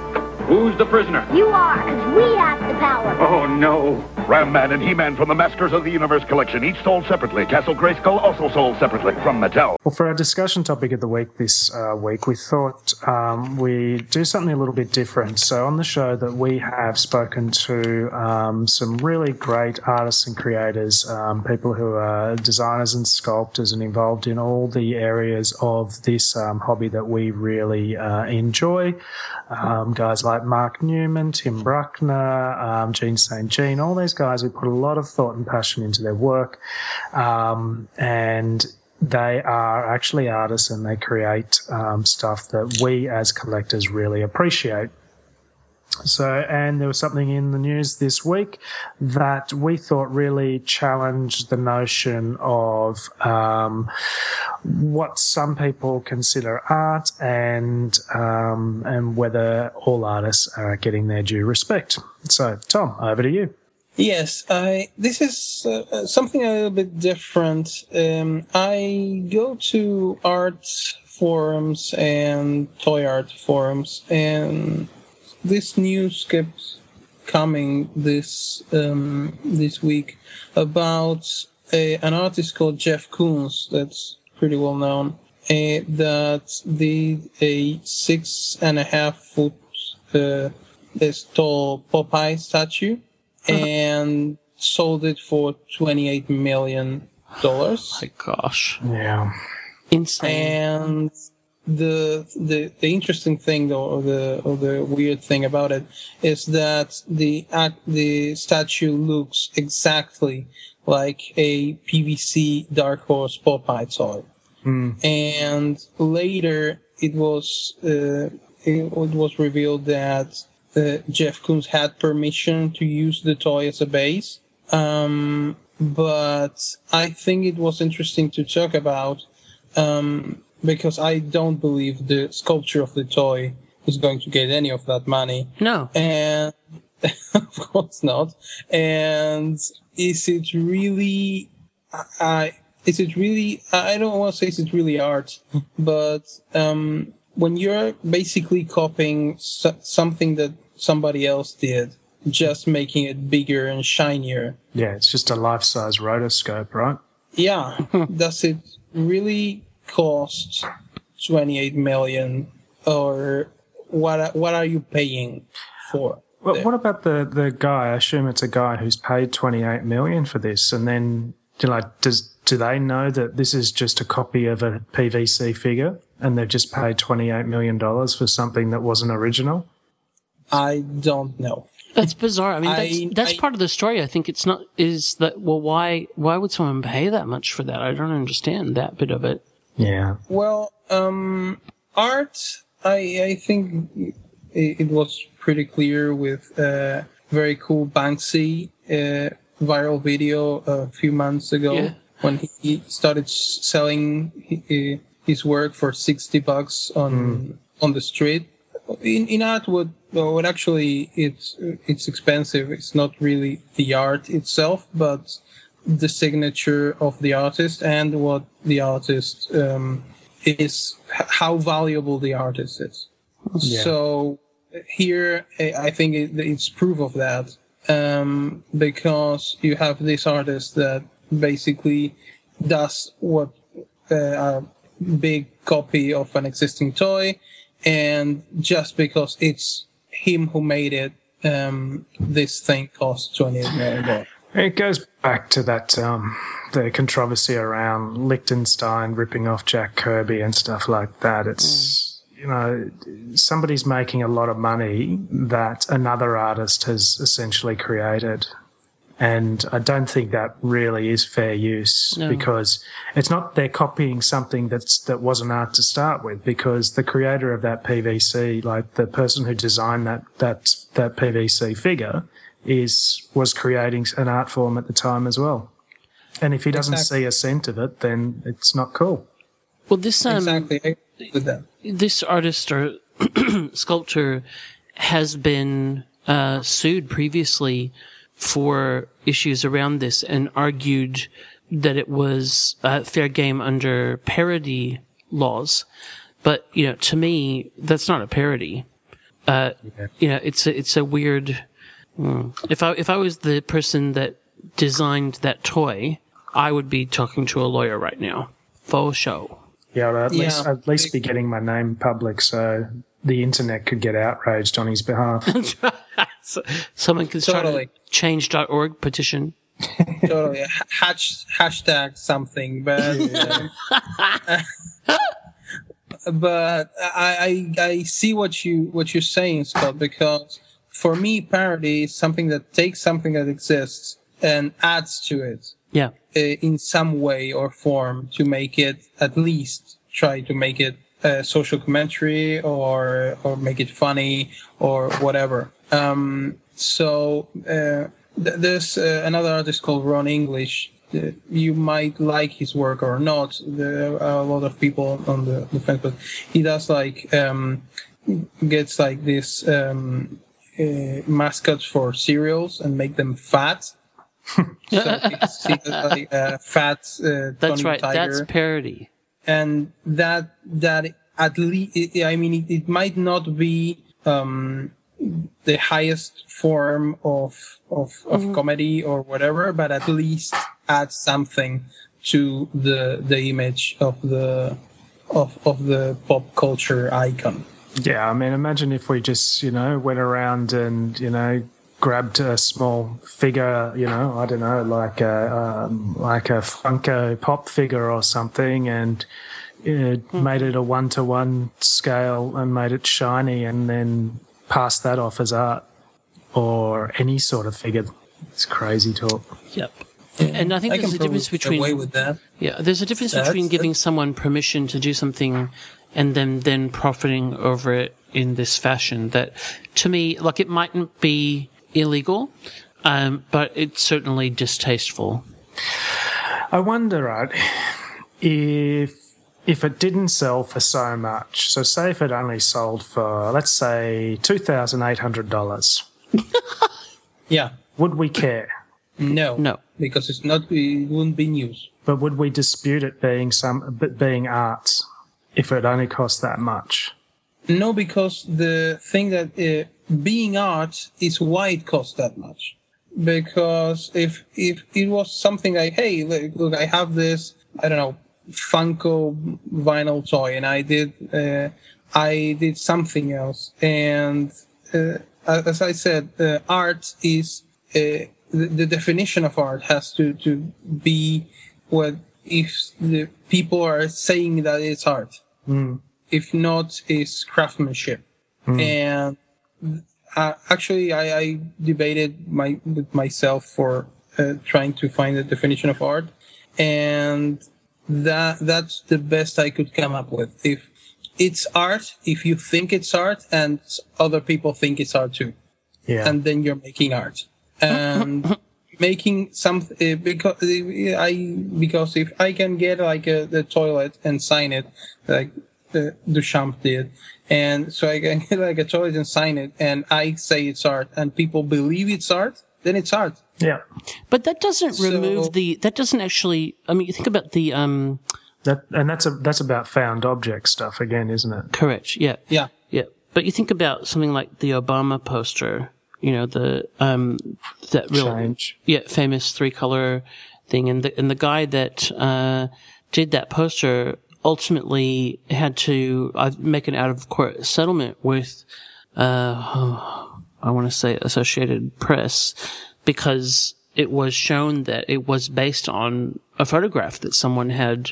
Who's the prisoner? You are, because we have the power. Oh, no. Ram Man and He Man from the Masters of the Universe collection, each sold separately. Castle Grayskull also sold separately from Mattel. Well, for our discussion topic of the week this uh, week, we thought um, we do something a little bit different. So, on the show, that we have spoken to um, some really great artists and creators, um, people who are designers and sculptors, and involved in all the areas of this um, hobby that we really uh, enjoy. Um, guys like Mark Newman, Tim Bruckner, um, Jean St. Jean, all these guys who put a lot of thought and passion into their work. Um, and they are actually artists and they create um, stuff that we as collectors really appreciate. So, and there was something in the news this week that we thought really challenged the notion of um, what some people consider art and um, and whether all artists are getting their due respect. So, Tom, over to you. Yes, I. This is uh, something a little bit different. Um, I go to art forums and toy art forums, and this news kept coming this um, this week about a, an artist called Jeff Koons that's pretty well known. Uh, that did a six and a half foot uh, this tall Popeye statue and sold it for twenty eight million dollars. My gosh. Yeah. Insane. And the the the interesting thing though or the or the weird thing about it is that the act the statue looks exactly like a PVC Dark Horse Popeye toy. And later it was uh, it, it was revealed that uh, Jeff Koons had permission to use the toy as a base. Um, but I think it was interesting to talk about um, because I don't believe the sculpture of the toy is going to get any of that money. No. And of course not. And is it really, I, is it really, I don't want to say is it really art, but, um, when you're basically copying so- something that somebody else did, just making it bigger and shinier, Yeah, it's just a life size rotoscope, right? yeah, does it really cost 28 million or what, what are you paying for? Well, what about the, the guy? I assume it's a guy who's paid 28 million for this. And then, you know, like, does, do they know that this is just a copy of a PVC figure and they've just paid $28 million for something that wasn't original? I don't know. That's bizarre. I mean, that's, I- that's I- part of the story. I think it's not, is that, well, why, why would someone pay that much for that? I don't understand that bit of it. Yeah. Well, um, art, I I think it, it was pretty clear with a very cool Banksy uh, viral video a few months ago Yeah. when he started selling his work for sixty bucks on on the street. In in art, what well, what actually it's it's expensive. It's not really the art itself, but the signature of the artist and what the artist um, is, how valuable the artist is. Yeah. So here, I think it's proof of that um, because you have this artist that basically does what uh, a big copy of an existing toy, and just because it's him who made it, um, this thing costs twenty million dollars. It goes back to that um, the controversy around Lichtenstein ripping off Jack Kirby and stuff like that. It's you know somebody's making a lot of money that another artist has essentially created, and I don't think that really is fair use No. because it's not they're copying something that's that wasn't art to start with because the creator of that PVC, like the person who designed that that that PVC figure, is was creating an art form at the time as well. And if he doesn't Exactly. see a cent of it, then it's not cool. Well, this, um, exactly I agree with that. this artist or sculptor has been uh, sued previously for issues around this and argued that it was uh, fair game under parody laws. But you know, to me, that's not a parody. Uh, You know, it's a, it's a weird. Mm. If I if I was the person that designed that toy, I would be talking to a lawyer right now. Faux show. Yeah, well, at Yeah. least at least be getting my name public so the internet could get outraged on his behalf. Someone can start Totally. a change.org petition. totally Hash, hashtag something but um, but I, I i see what you what you're saying scott because for me parody is something that takes something that exists and adds to it Yeah. uh, in some way or form to make it at least try to make it a social commentary or or make it funny or whatever. Um, so uh, th- there's uh, another artist called Ron English. Uh, you might like his work or not. There are a lot of people on the, the fence, but he does like um, gets like this um, uh, mascots for cereals and make them fat. so it's, it's like a fat uh, That's Tony right. Tiger. That's parody. and that that at least I mean it, it might not be um, the highest form of of, of Mhm. comedy or whatever, but at least add something to the the image of the of of the pop culture icon. Yeah, I mean, imagine if we just, you know, went around and, you know, grabbed a small figure, you know, I don't know, like a um, like a Funko Pop figure or something, and uh, made it a one to one scale and made it shiny, and then passed that off as art or any sort of figure. It's crazy talk. Yep. And I think I there's a difference probably get between away with that. Yeah, there's a difference That's- between giving someone permission to do something and then then profiting over it in this fashion. That to me, like it mightn't be illegal, um, but it's certainly distasteful. I wonder, right, if if it didn't sell for so much. So, say if it only sold for, let's say, two thousand eight hundred dollars. Yeah. Would we care? No. No. Because it's not. It wouldn't be news. But would we dispute it being some b- being art if it only cost that much? No, because the thing that uh, being art is why it costs that much. Because if if it was something like, hey, look, I have this, I don't know, Funko vinyl toy, and I did uh, I did something else, and uh, as I said, uh, art is uh, the, the definition of art has to to be what if the people are saying that it's art Mm. if not it's craftsmanship. Mm. And uh, actually, I, I debated my with myself for uh, trying to find the definition of art, and that that's the best I could come up with. If it's art, if you think it's art, and other people think it's art too, Yeah. and then you're making art. And making some uh, because uh, I because if I can get like a, the toilet and sign it like uh, Duchamp did, and so I can get like a toilet and sign it, and I say it's art, and people believe it's art, then it's art. Yeah. But that doesn't So- remove the. That doesn't actually. I mean, you think about the. um That and that's a that's about found object stuff again, isn't it? Correct. Yeah. Yeah. Yeah. But you think about something like the Obama poster. You know the um that real Change. yeah famous three color thing, and the and the guy that uh did that poster ultimately had to uh, make an out of court settlement with uh I want to say Associated Press because it was shown that it was based on a photograph that someone had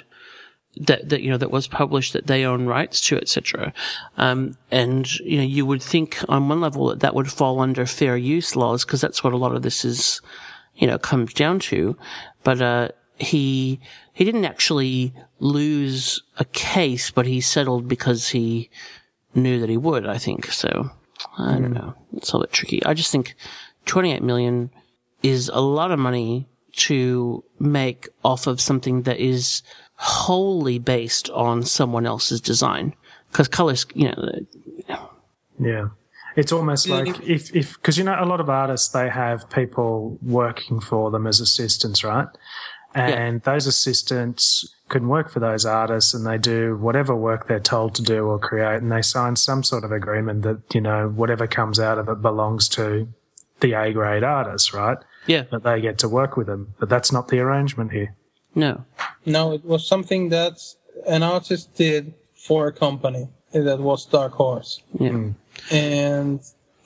that, that you know that was published that they own rights to, etc. Um, and you know you would think on one level that that would fall under fair use laws because that's what a lot of this is, you know, comes down to. But uh, he he didn't actually lose a case, but he settled because he knew that he would. I think so. I don't know. It's a bit tricky. I just think 28 million is a lot of money to make off of something that is wholly based on someone else's design. Because colors, you know, Yeah. It's almost like if, if, because you know, a lot of artists, they have people working for them as assistants, right? And those assistants can work for those artists and they do whatever work they're told to do or create. And they sign some sort of agreement that, you know, whatever comes out of it belongs to the A grade artist, right? Yeah. But they get to work with them. But that's not the arrangement here. No. No, it was something that an artist did for a company that was Dark Horse. Yeah. and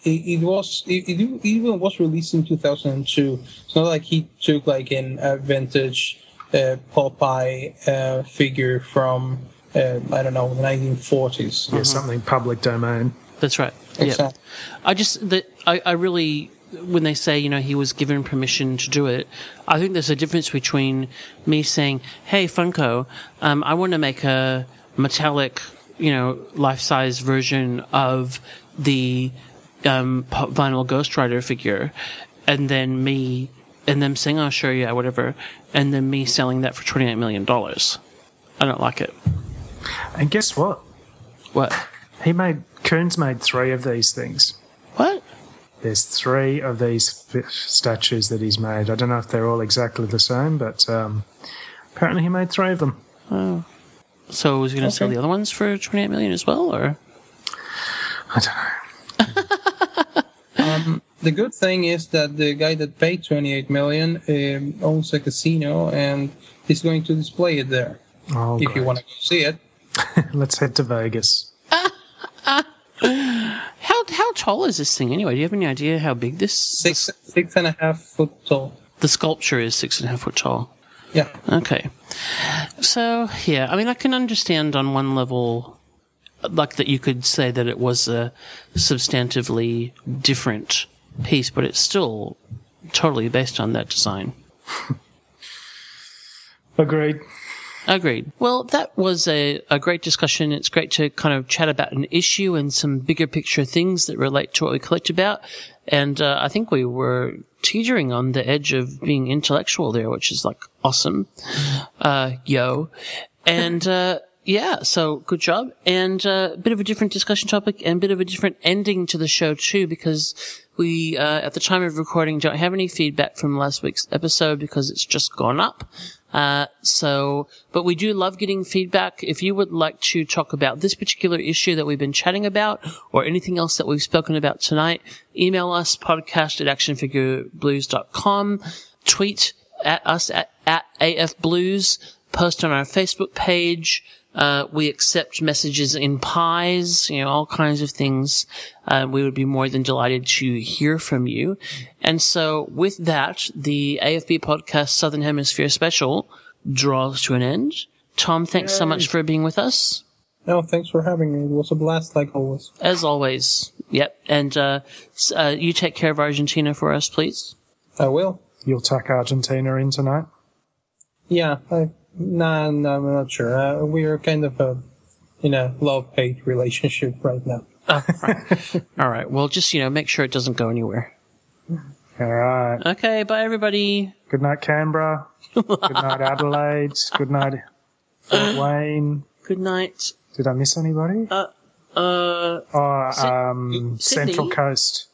it, it was it, it even was released in 2002 it's not like he took like an a vintage uh, popeye uh, figure from uh, i don't know the 1940s Yeah, something public domain. That's right. Yeah. I just that I, I really when they say you know he was given permission to do it, I think there's a difference between me saying, "Hey Funko, um, I want to make a metallic, you know, life size version of the um, vinyl Ghost Rider figure," and then me and them saying, "Oh sure, yeah, whatever," and then me selling that for twenty eight million dollars. I don't like it. And guess what? What? He made, Koons made three of these things. What? There's three of these statues that he's made. I don't know if they're all exactly the same, but um, apparently he made three of them. Oh. So was he going to sell the other ones for 28 million as well, or? I don't know. um, the good thing is that the guy that paid 28 million um, owns a casino and he's going to display it there. Oh, if you want to go see it. Let's head to Vegas. How how tall is this thing anyway? Do you have any idea how big this Six six and a half foot tall. the sculpture is? Six and a half foot tall. Yeah. Okay. So yeah, I mean, I can understand on one level, like that you could say that it was a substantively different piece, but it's still totally based on that design. Agreed. Agreed. Well, that was a, a great discussion. It's great to kind of chat about an issue and some bigger picture things that relate to what we collect about. And uh, I think we were teetering on the edge of being intellectual there, which is like awesome. Uh, yo. And, uh, yeah, so good job. And uh, a bit of a different discussion topic and a bit of a different ending to the show too, because we, uh, at the time of recording, don't have any feedback from last week's episode because it's just gone up. Uh, so, but we do love getting feedback. If you would like to talk about this particular issue that we've been chatting about or anything else that we've spoken about tonight, email us podcast at actionfigureblues.com, tweet at us at, at afblues, post on our Facebook page. Uh, we accept messages in pies, you know, all kinds of things. Uh, we would be more than delighted to hear from you. And so with that, the AFB podcast Southern Hemisphere special draws to an end. Tom, thanks so much for being with us. No, thanks for having me. It was a blast, like always. As always. Yep. And, uh, uh, you take care of Argentina for us, please. I will. You'll tack Argentina in tonight. Yeah, I, nah, nah, I'm not sure. Uh, we are kind of a, in a love-hate relationship right now. All right. Well, just, you know, make sure it doesn't go anywhere. All right. Okay. Bye, everybody. Good night, Canberra. Good night, Adelaide. Good night, Fort Wayne. Good night. Did I miss anybody? Uh, uh, Oh, Sy- um, Sydney? Central Coast.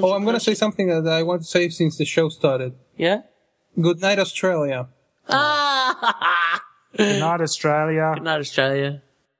oh, I'm going to say something that I want to say since the show started. Yeah? Good night, Australia. Ah! Good night, Australia. Good night, Australia.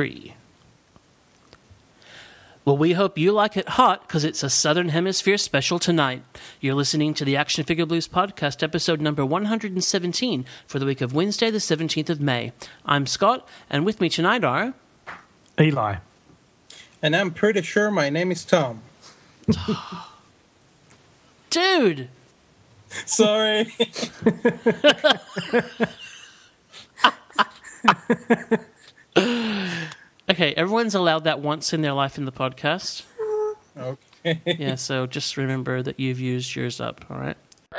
Three. Well, we hope you like it hot because it's a Southern Hemisphere special tonight. You're listening to the Action Figure Blues podcast, episode number 117 for the week of Wednesday, the 17th of May. I'm Scott, and with me tonight are. Eli. And I'm pretty sure my name is Tom. Dude! Sorry. Okay, everyone's allowed that once in their life in the podcast. Okay. yeah, so just remember that you've used yours up, all right?